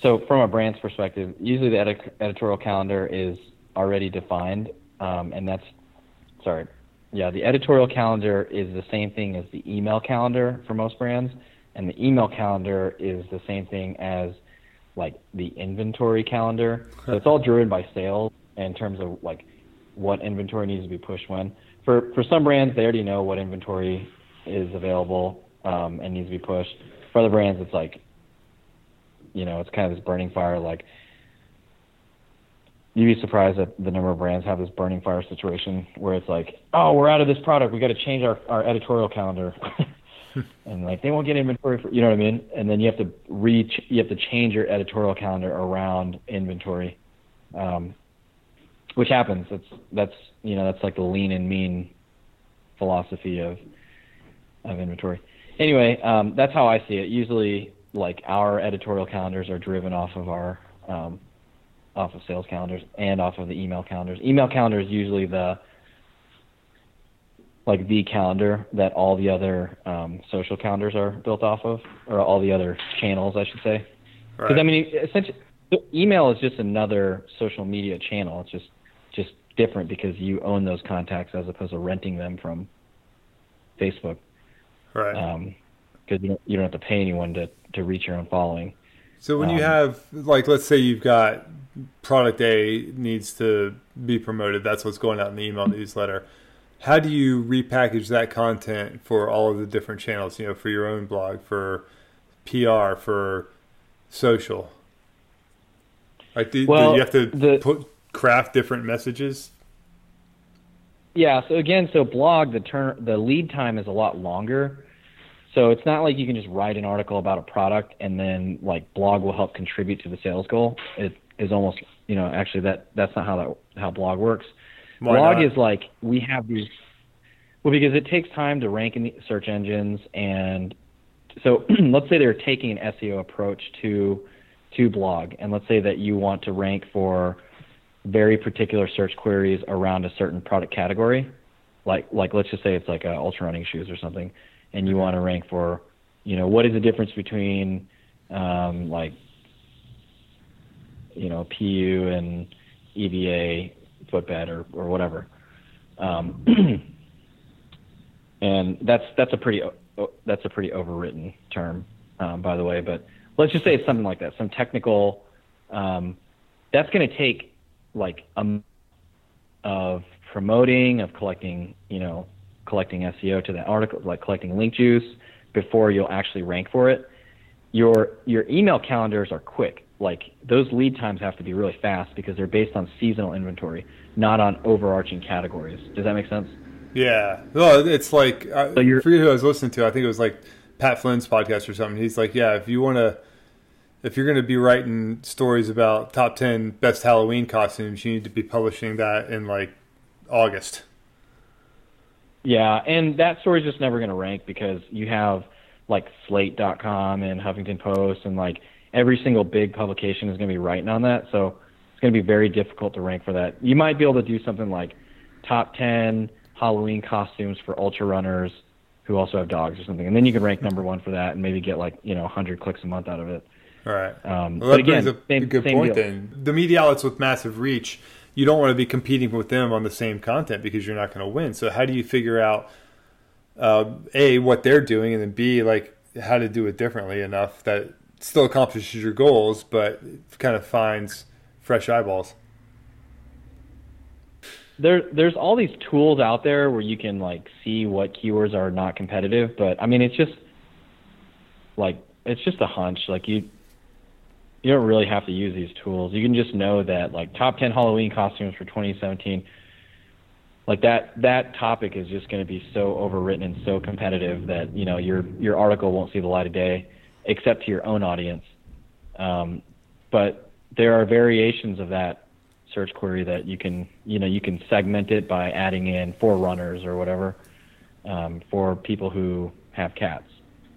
So from a brand's perspective, usually the edit- editorial calendar is already defined, um, and that's sorry, yeah, the editorial calendar is the same thing as the email calendar for most brands, and the email calendar is the same thing as like the inventory calendar. So it's all driven by sales in terms of like what inventory needs to be pushed when. For for some brands, they already know what inventory is available um, and needs to be pushed. For other brands, it's like, you know, it's kind of this burning fire. Like, you'd be surprised at the number of brands have this burning fire situation where it's like, oh, we're out of this product, we got to change our our editorial calendar. and like they won't get inventory for you know what I mean, and then you have to reach you have to change your editorial calendar around inventory, um, which happens. That's that's you know that's like the lean and mean philosophy of of inventory. Anyway, um, that's how I see it. Usually, like our editorial calendars are driven off of our um, off of sales calendars and off of the email calendars. Email calendar is usually the like the calendar that all the other um, social calendars are built off of, or all the other channels, I should say. Because I mean, essentially, email is just another social media channel. It's just different because you own those contacts as opposed to renting them from Facebook. right. Because you don't you don't have to pay anyone to to reach your own following. So when you Um, have like let's say you've got product A needs to be promoted, that's what's going out in the email newsletter. How do you repackage that content for all of the different channels, you know, for your own blog, for PR, for social? Like do, do you have to the- put craft different messages? Yeah. So again, so blog the turn the lead time is a lot longer. So it's not like you can just write an article about a product and then like blog will help contribute to the sales goal. It is almost you know actually that that's not how that how blog works. Why blog not? is like we have these well because it takes time to rank in the search engines and so let's say they're taking an SEO approach to to blog, and let's say that you want to rank for very particular search queries around a certain product category, like like let's just say it's like a ultra running shoes or something, and you want to rank for, you know, what is the difference between um, like you know PU and EVA footbed or or whatever. Um, and that's that's a pretty that's a pretty overwritten term, um, by the way. But let's just say it's something like that, some technical. Um, that's going to take like a of promoting, of collecting, you know, collecting SEO to that article, like collecting link juice before you'll actually rank for it. Your your email calendars are quick. Like those lead times have to be really fast because they're based on seasonal inventory, not on overarching categories. Does that make sense? Yeah. Well, it's like I so you're, forget who I was listening to. I think it was like Pat Flynn's podcast or something. He's like, yeah, if you want to, if you're going to be writing stories about top ten best Halloween costumes, you need to be publishing that in like August. Yeah, and that story's just never going to rank because you have like Slate.com and Huffington Post and like every single big publication is going to be writing on that. So it's going to be very difficult to rank for that. You might be able to do something like top 10 Halloween costumes for ultra runners who also have dogs or something, and then you can rank number one for that and maybe get like you know 100 clicks a month out of it. All right. Um, well, that again, brings a, same, good point. Deal. Then the media outlets with massive reach, you don't want to be competing with them on the same content because you're not going to win. So how do you figure out uh, a what they're doing, and then b like how to do it differently enough that still accomplishes your goals, but kind of finds fresh eyeballs? there there's all these tools out there where you can like see what keywords are not competitive, but I mean it's just like it's just a hunch. Like you you don't really have to use these tools. You can just know that like top 10 Halloween costumes for 2017 like that that topic is just going to be so overwritten and so competitive that you know your your article won't see the light of day except to your own audience. Um, but there are variations of that search query that you can you know you can segment it by adding in four runners or whatever um, for people who have cats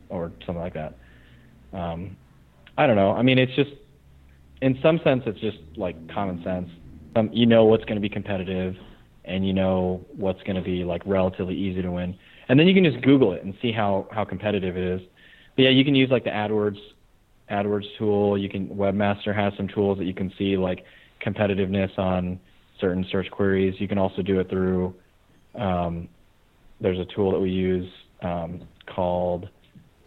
or something like that. Um, I don't know. I mean, it's just in some sense it's just like common sense. Um, you know what's going to be competitive, and you know what's going to be like relatively easy to win, and then you can just Google it and see how how competitive it is. But yeah, you can use like the AdWords AdWords tool. You can Webmaster has some tools that you can see like competitiveness on certain search queries. You can also do it through um, there's a tool that we use um, called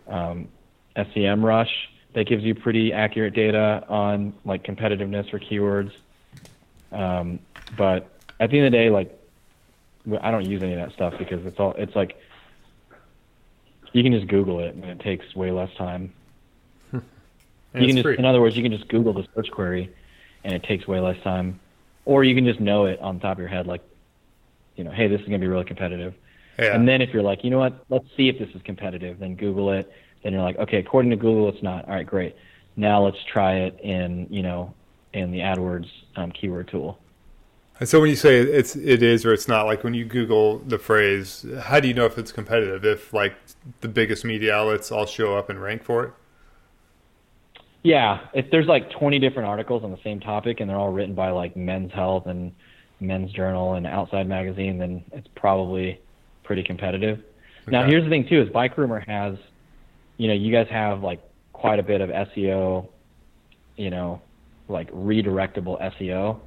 um, SEMrush that gives you pretty accurate data on like competitiveness for keywords. Um, but at the end of the day, like I don't use any of that stuff because it's all it's like you can just Google it and it takes way less time. you can just, free. in other words, you can just Google the search query and it takes way less time. Or you can just know it on top of your head, like, you know, hey, this is going to be really competitive. Yeah. And then if you're like, you know what, let's see if this is competitive, then Google it. Then you're like, okay, according to Google, it's not. All right, great. Now let's try it in, you know, in the AdWords um, keyword tool. And so when you say it's it is or it's not, like when you Google the phrase, how do you know if it's competitive? If like the biggest media outlets all show up and rank for it? Yeah, if there's like 20 different articles on the same topic and they're all written by like Men's Health and Men's Journal and Outside Magazine, then it's probably pretty competitive. Okay. Now, here's the thing too: is Bike has, you know, you guys have like quite a bit of SEO, you know, like redirectable SEO,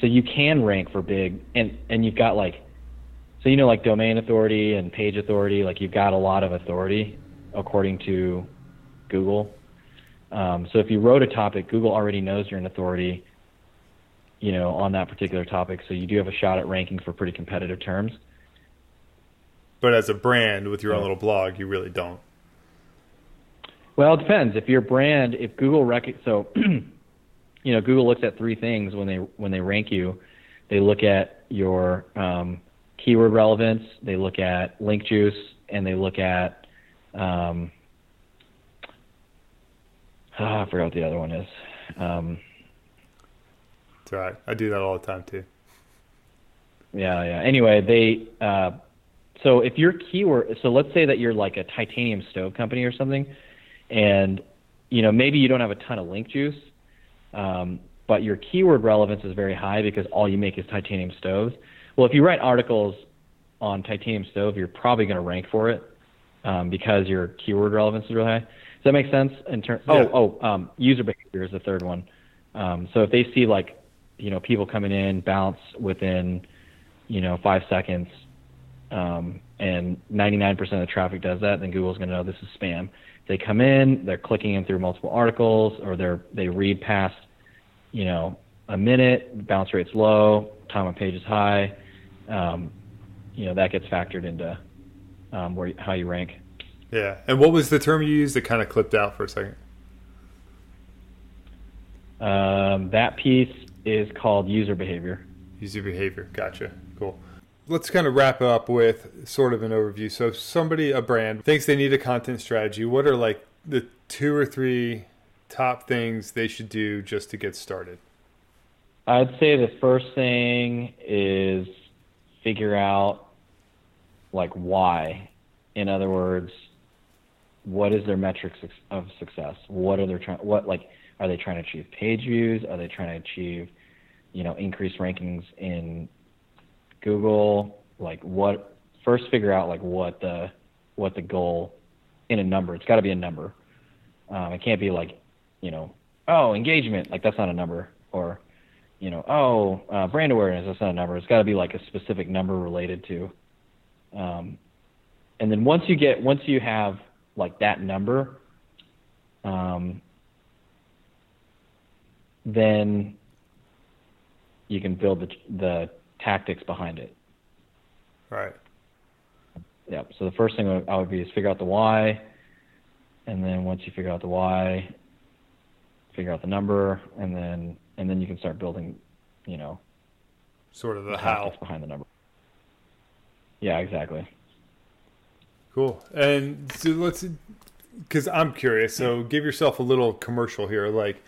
so you can rank for big, and and you've got like, so you know, like domain authority and page authority, like you've got a lot of authority according to Google um, so if you wrote a topic, Google already knows you're an authority, you know, on that particular topic. So you do have a shot at ranking for pretty competitive terms. But as a brand with your own little blog, you really don't. Well, it depends. If your brand, if Google rec- so, you know, Google looks at three things when they when they rank you. They look at your um, keyword relevance, they look at link juice, and they look at um, Oh, I forgot what the other one is. Um, it's all right. I do that all the time too. Yeah, yeah. Anyway, they uh, so if your keyword, so let's say that you're like a titanium stove company or something, and you know maybe you don't have a ton of link juice, Um, but your keyword relevance is very high because all you make is titanium stoves. Well, if you write articles on titanium stove, you're probably going to rank for it um, because your keyword relevance is really high. Does that make sense? In terms, yeah. oh, oh, um, user behavior is the third one. Um, so if they see like, you know, people coming in, bounce within, you know, five seconds, um, and 99% of the traffic does that, then Google's going to know this is spam. They come in, they're clicking in through multiple articles, or they're they read past, you know, a minute, bounce rate's low, time on page is high. Um, you know, that gets factored into um, where how you rank. Yeah. And what was the term you used? It kind of clipped out for a second. Um, that piece is called user behavior. User behavior. Gotcha. Cool. Let's kind of wrap up with sort of an overview. So, if somebody, a brand, thinks they need a content strategy, what are like the two or three top things they should do just to get started? I'd say the first thing is figure out like why. In other words, what is their metrics of success? What are they trying? What like are they trying to achieve page views? Are they trying to achieve, you know, increased rankings in Google? Like what? First, figure out like what the what the goal in a number. It's got to be a number. Um, it can't be like, you know, oh engagement. Like that's not a number. Or, you know, oh uh, brand awareness. That's not a number. It's got to be like a specific number related to. Um, and then once you get once you have like that number, um, then you can build the, the tactics behind it. Right. Yeah. So the first thing I would be is figure out the why, and then once you figure out the why, figure out the number, and then and then you can start building, you know, sort of the how behind the number. Yeah, exactly. Cool. And so let's, because I'm curious. So give yourself a little commercial here. Like,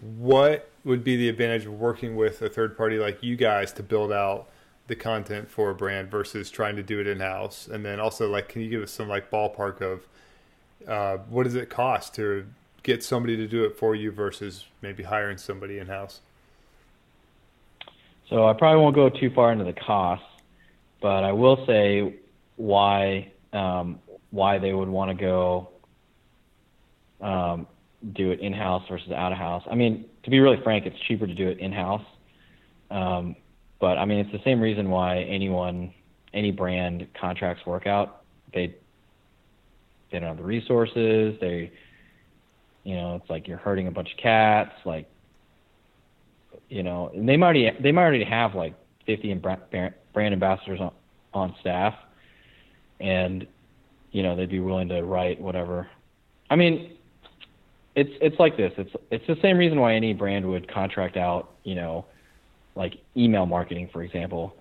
what would be the advantage of working with a third party like you guys to build out the content for a brand versus trying to do it in house? And then also, like, can you give us some like ballpark of uh, what does it cost to get somebody to do it for you versus maybe hiring somebody in house? So I probably won't go too far into the costs, but I will say why um, why they would want to go um, do it in house versus out of house. I mean, to be really frank, it's cheaper to do it in house. Um, but I mean, it's the same reason why anyone, any brand contracts workout. They they don't have the resources. They, you know, it's like you're hurting a bunch of cats. Like, you know, and they might already they might already have like 50 brand ambassadors on on staff, and you know they'd be willing to write whatever. I mean, it's it's like this. It's it's the same reason why any brand would contract out, you know, like email marketing, for example.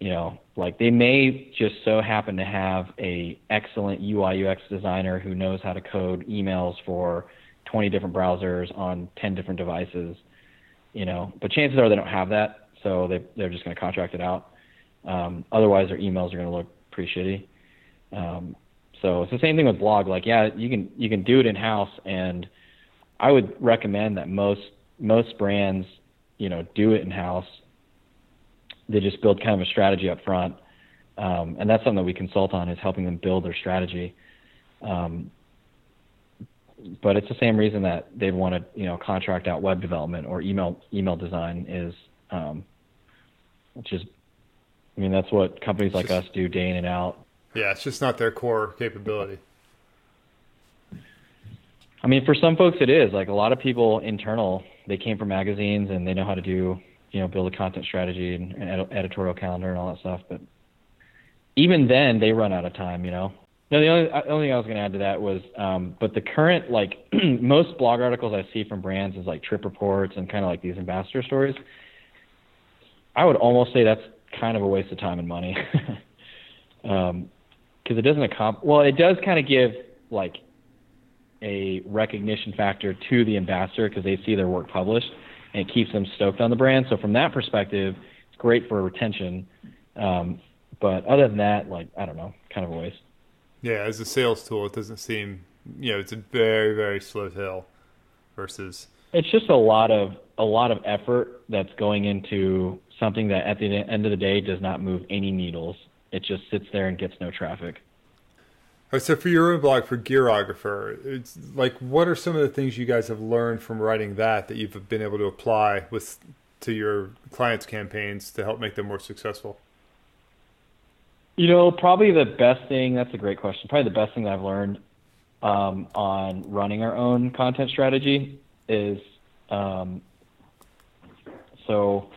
You know, like they may just so happen to have a excellent UI UX designer who knows how to code emails for 20 different browsers on 10 different devices. You know, but chances are they don't have that, so they they're just going to contract it out. Um, otherwise, their emails are going to look pretty shitty. Um, so it's the same thing with blog. Like, yeah, you can you can do it in house, and I would recommend that most most brands, you know, do it in house. They just build kind of a strategy up front, um, and that's something that we consult on is helping them build their strategy. Um, but it's the same reason that they'd want to, you know, contract out web development or email email design is, um, which is, I mean, that's what companies like us do day in and out. Yeah, it's just not their core capability. I mean, for some folks, it is. Like a lot of people internal, they came from magazines and they know how to do, you know, build a content strategy and, and editorial calendar and all that stuff. But even then, they run out of time. You know. No, the only, only thing I was going to add to that was, um, but the current like most blog articles I see from brands is like trip reports and kind of like these ambassador stories. I would almost say that's kind of a waste of time and money. um, because it doesn't accomplish. Well, it does kind of give like a recognition factor to the ambassador because they see their work published, and it keeps them stoked on the brand. So from that perspective, it's great for retention. Um, but other than that, like I don't know, kind of a waste. Yeah, as a sales tool, it doesn't seem you know it's a very very slow tail versus it's just a lot of a lot of effort that's going into something that at the end of the day does not move any needles. It just sits there and gets no traffic. So for your own blog for Gearographer, it's like what are some of the things you guys have learned from writing that that you've been able to apply with to your clients' campaigns to help make them more successful? You know, probably the best thing. That's a great question. Probably the best thing that I've learned um, on running our own content strategy is um, so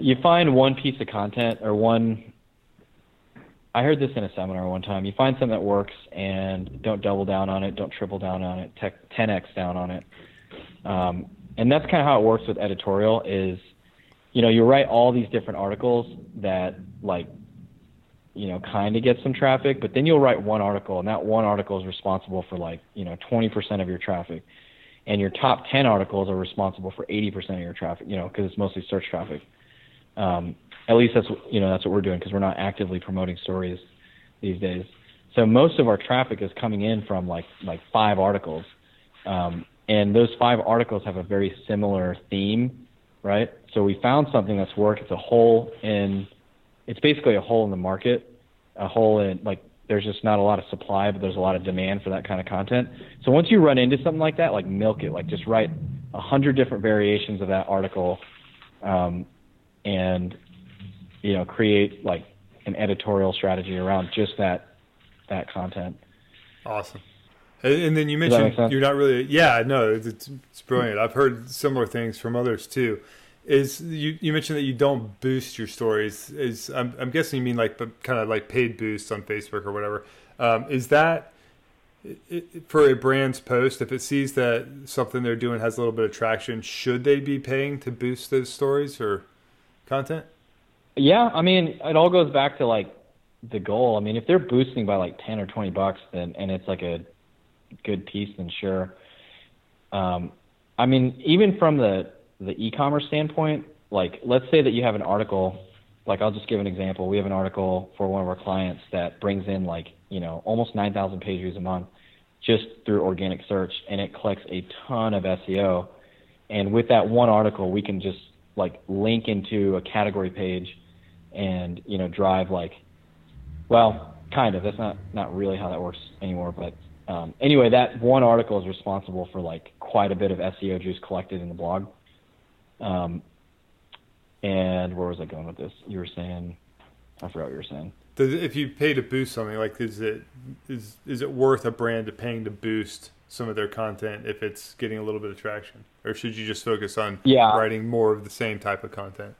you find one piece of content or one I heard this in a seminar one time. You find something that works and don't double down on it, don't triple down on it, 10x down on it. Um, and that's kind of how it works with editorial is, you know, you write all these different articles that like, you know, kind of get some traffic, but then you'll write one article and that one article is responsible for like, you know, 20% of your traffic. And your top 10 articles are responsible for 80% of your traffic, you know, because it's mostly search traffic. Um, at least that's you know that's what we're doing because we're not actively promoting stories these days. So most of our traffic is coming in from like like five articles, um, and those five articles have a very similar theme, right? So we found something that's worked. It's a hole in, it's basically a hole in the market, a hole in like there's just not a lot of supply, but there's a lot of demand for that kind of content. So once you run into something like that, like milk it, like just write a hundred different variations of that article, um, and you know create like an editorial strategy around just that that content. Awesome. And then you mentioned you're not really, yeah, no, it's, it's brilliant. I've heard similar things from others too. Is you, you mentioned that you don't boost your stories? Is I'm, I'm guessing you mean like kind of like paid boosts on Facebook or whatever? Um, is that for a brand's post? If it sees that something they're doing has a little bit of traction, should they be paying to boost those stories or content? Yeah, I mean, it all goes back to like the goal. I mean, if they're boosting by like ten or twenty bucks, then and it's like a good piece, then sure. Um, I mean, even from the the e-commerce standpoint, like let's say that you have an article. Like I'll just give an example. We have an article for one of our clients that brings in like you know almost nine thousand page views a month just through organic search, and it collects a ton of SEO. And with that one article, we can just like link into a category page and you know drive like well kind of. That's not not really how that works anymore but um, anyway that one article is responsible for like quite a bit of seo juice collected in the blog. Um, and where was i going with this? You were saying i forgot what you were saying. If you pay to boost something like is it is is it worth a brand to paying to boost some of their content if it's getting a little bit of traction? Or should you just focus on yeah. writing more of the same type of content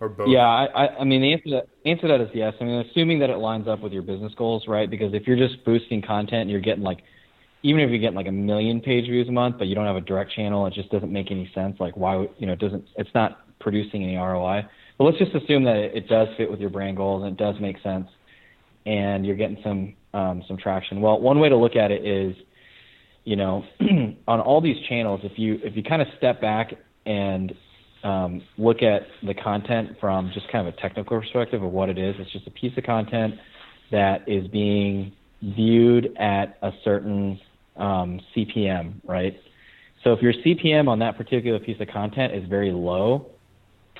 or both? Yeah, I, I mean the answer to that, answer to that is yes. I mean, assuming that it lines up with your business goals, right? Because if you're just boosting content and you're getting like, even if you're getting like a million page views a month, but you don't have a direct channel, it just doesn't make any sense. Like, why? You know, it doesn't. It's not producing any ROI. But let's just assume that it, it does fit with your brand goals and it does make sense, and you're getting some um, some traction. Well, one way to look at it is, you know, on all these channels, if you if you kind of step back and um, look at the content from just kind of a technical perspective of what it is. It's just a piece of content that is being viewed at a certain um, CPM, right? So if your CPM on that particular piece of content is very low,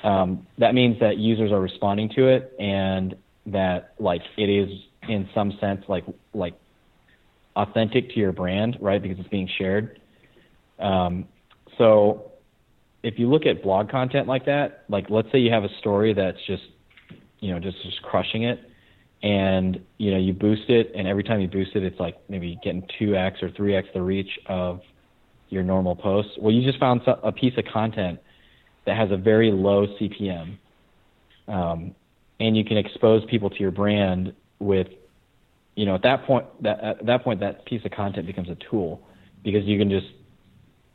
um, that means that users are responding to it and that like it is in some sense like like authentic to your brand, right? Because it's being shared. Um, so if you look at blog content like that, like let's say you have a story that's just, you know, just just crushing it, and you know you boost it, and every time you boost it, it's like maybe getting two x or three x the reach of your normal post. Well, you just found a piece of content that has a very low CPM, um, and you can expose people to your brand with, you know, at that point that at that point that piece of content becomes a tool because you can just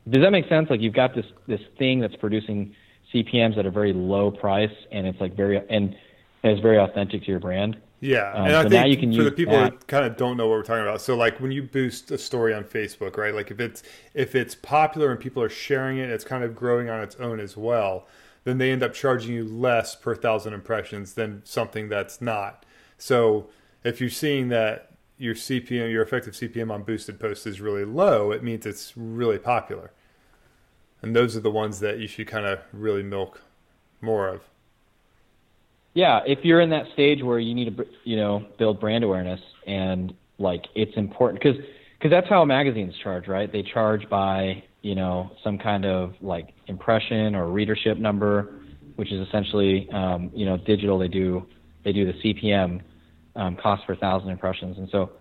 does that make sense? Like you've got this this thing that's producing CPMS at a very low price, and it's like very and it's very authentic to your brand. Yeah, um, and so I think you can for the people that. that kind of don't know what we're talking about. So like when you boost a story on Facebook, right? Like if it's if it's popular and people are sharing it, it's kind of growing on its own as well. Then they end up charging you less per thousand impressions than something that's not. So if you're seeing that your CPM, your effective CPM on boosted posts is really low, it means it's really popular. And those are the ones that you should kind of really milk more of. Yeah, if you're in that stage where you need to, you know, build brand awareness and like it's important because because that's how magazines charge, right? They charge by you know some kind of like impression or readership number, which is essentially um, you know digital. They do they do the CPM um, cost per thousand impressions, and so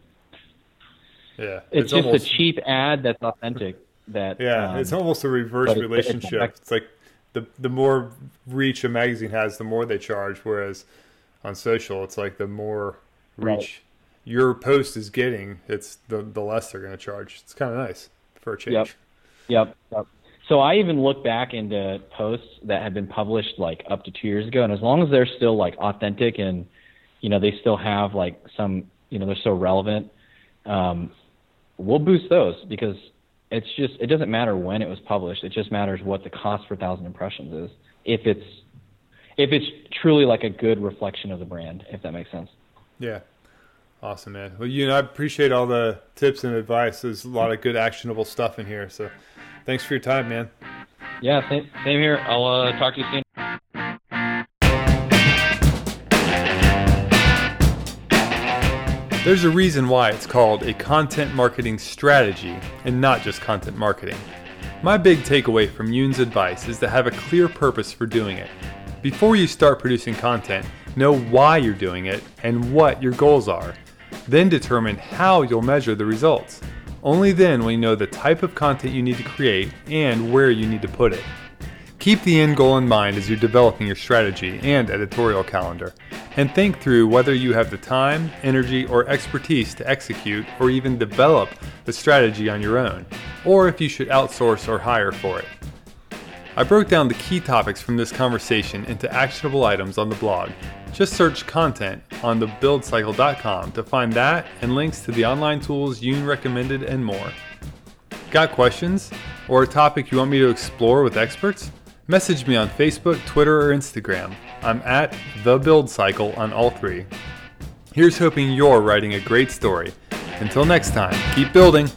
yeah, it's, it's just almost, a cheap ad that's authentic. That yeah, um, it's almost a reverse relationship. It's, it's like the the more reach a magazine has, the more they charge. Whereas on social, it's like the more reach right. your post is getting, it's the the less they're going to charge. It's kind of nice for a change. Yep. Yep. Yep. So I even look back into posts that have been published like up to two years ago, and as long as they're still like authentic and you know they still have like some you know they're so relevant, um, we'll boost those because it's just it doesn't matter when it was published. It just matters what the cost per thousand impressions is. If it's if it's truly like a good reflection of the brand, if that makes sense. Yeah. Awesome, man. Well, you know, I appreciate all the tips and advice. There's a lot of good actionable stuff in here. So, thanks for your time, man. Yeah, same, same here. I'll uh, talk to you soon. There's a reason why it's called a content marketing strategy and not just content marketing. My big takeaway from Yoon's advice is to have a clear purpose for doing it. Before you start producing content, know why you're doing it and what your goals are. Then determine how you'll measure the results. Only then will you know the type of content you need to create and where you need to put it. Keep the end goal in mind as you're developing your strategy and editorial calendar, and think through whether you have the time, energy, or expertise to execute or even develop the strategy on your own, or if you should outsource or hire for it. I broke down the key topics from this conversation into actionable items on the blog. Just search content on thebuildcycle.com to find that and links to the online tools Yoon recommended and more. Got questions? Or a topic you want me to explore with experts? Message me on Facebook, Twitter, or Instagram. I'm at The Build Cycle on all three. Here's hoping you're writing a great story. Until next time, keep building.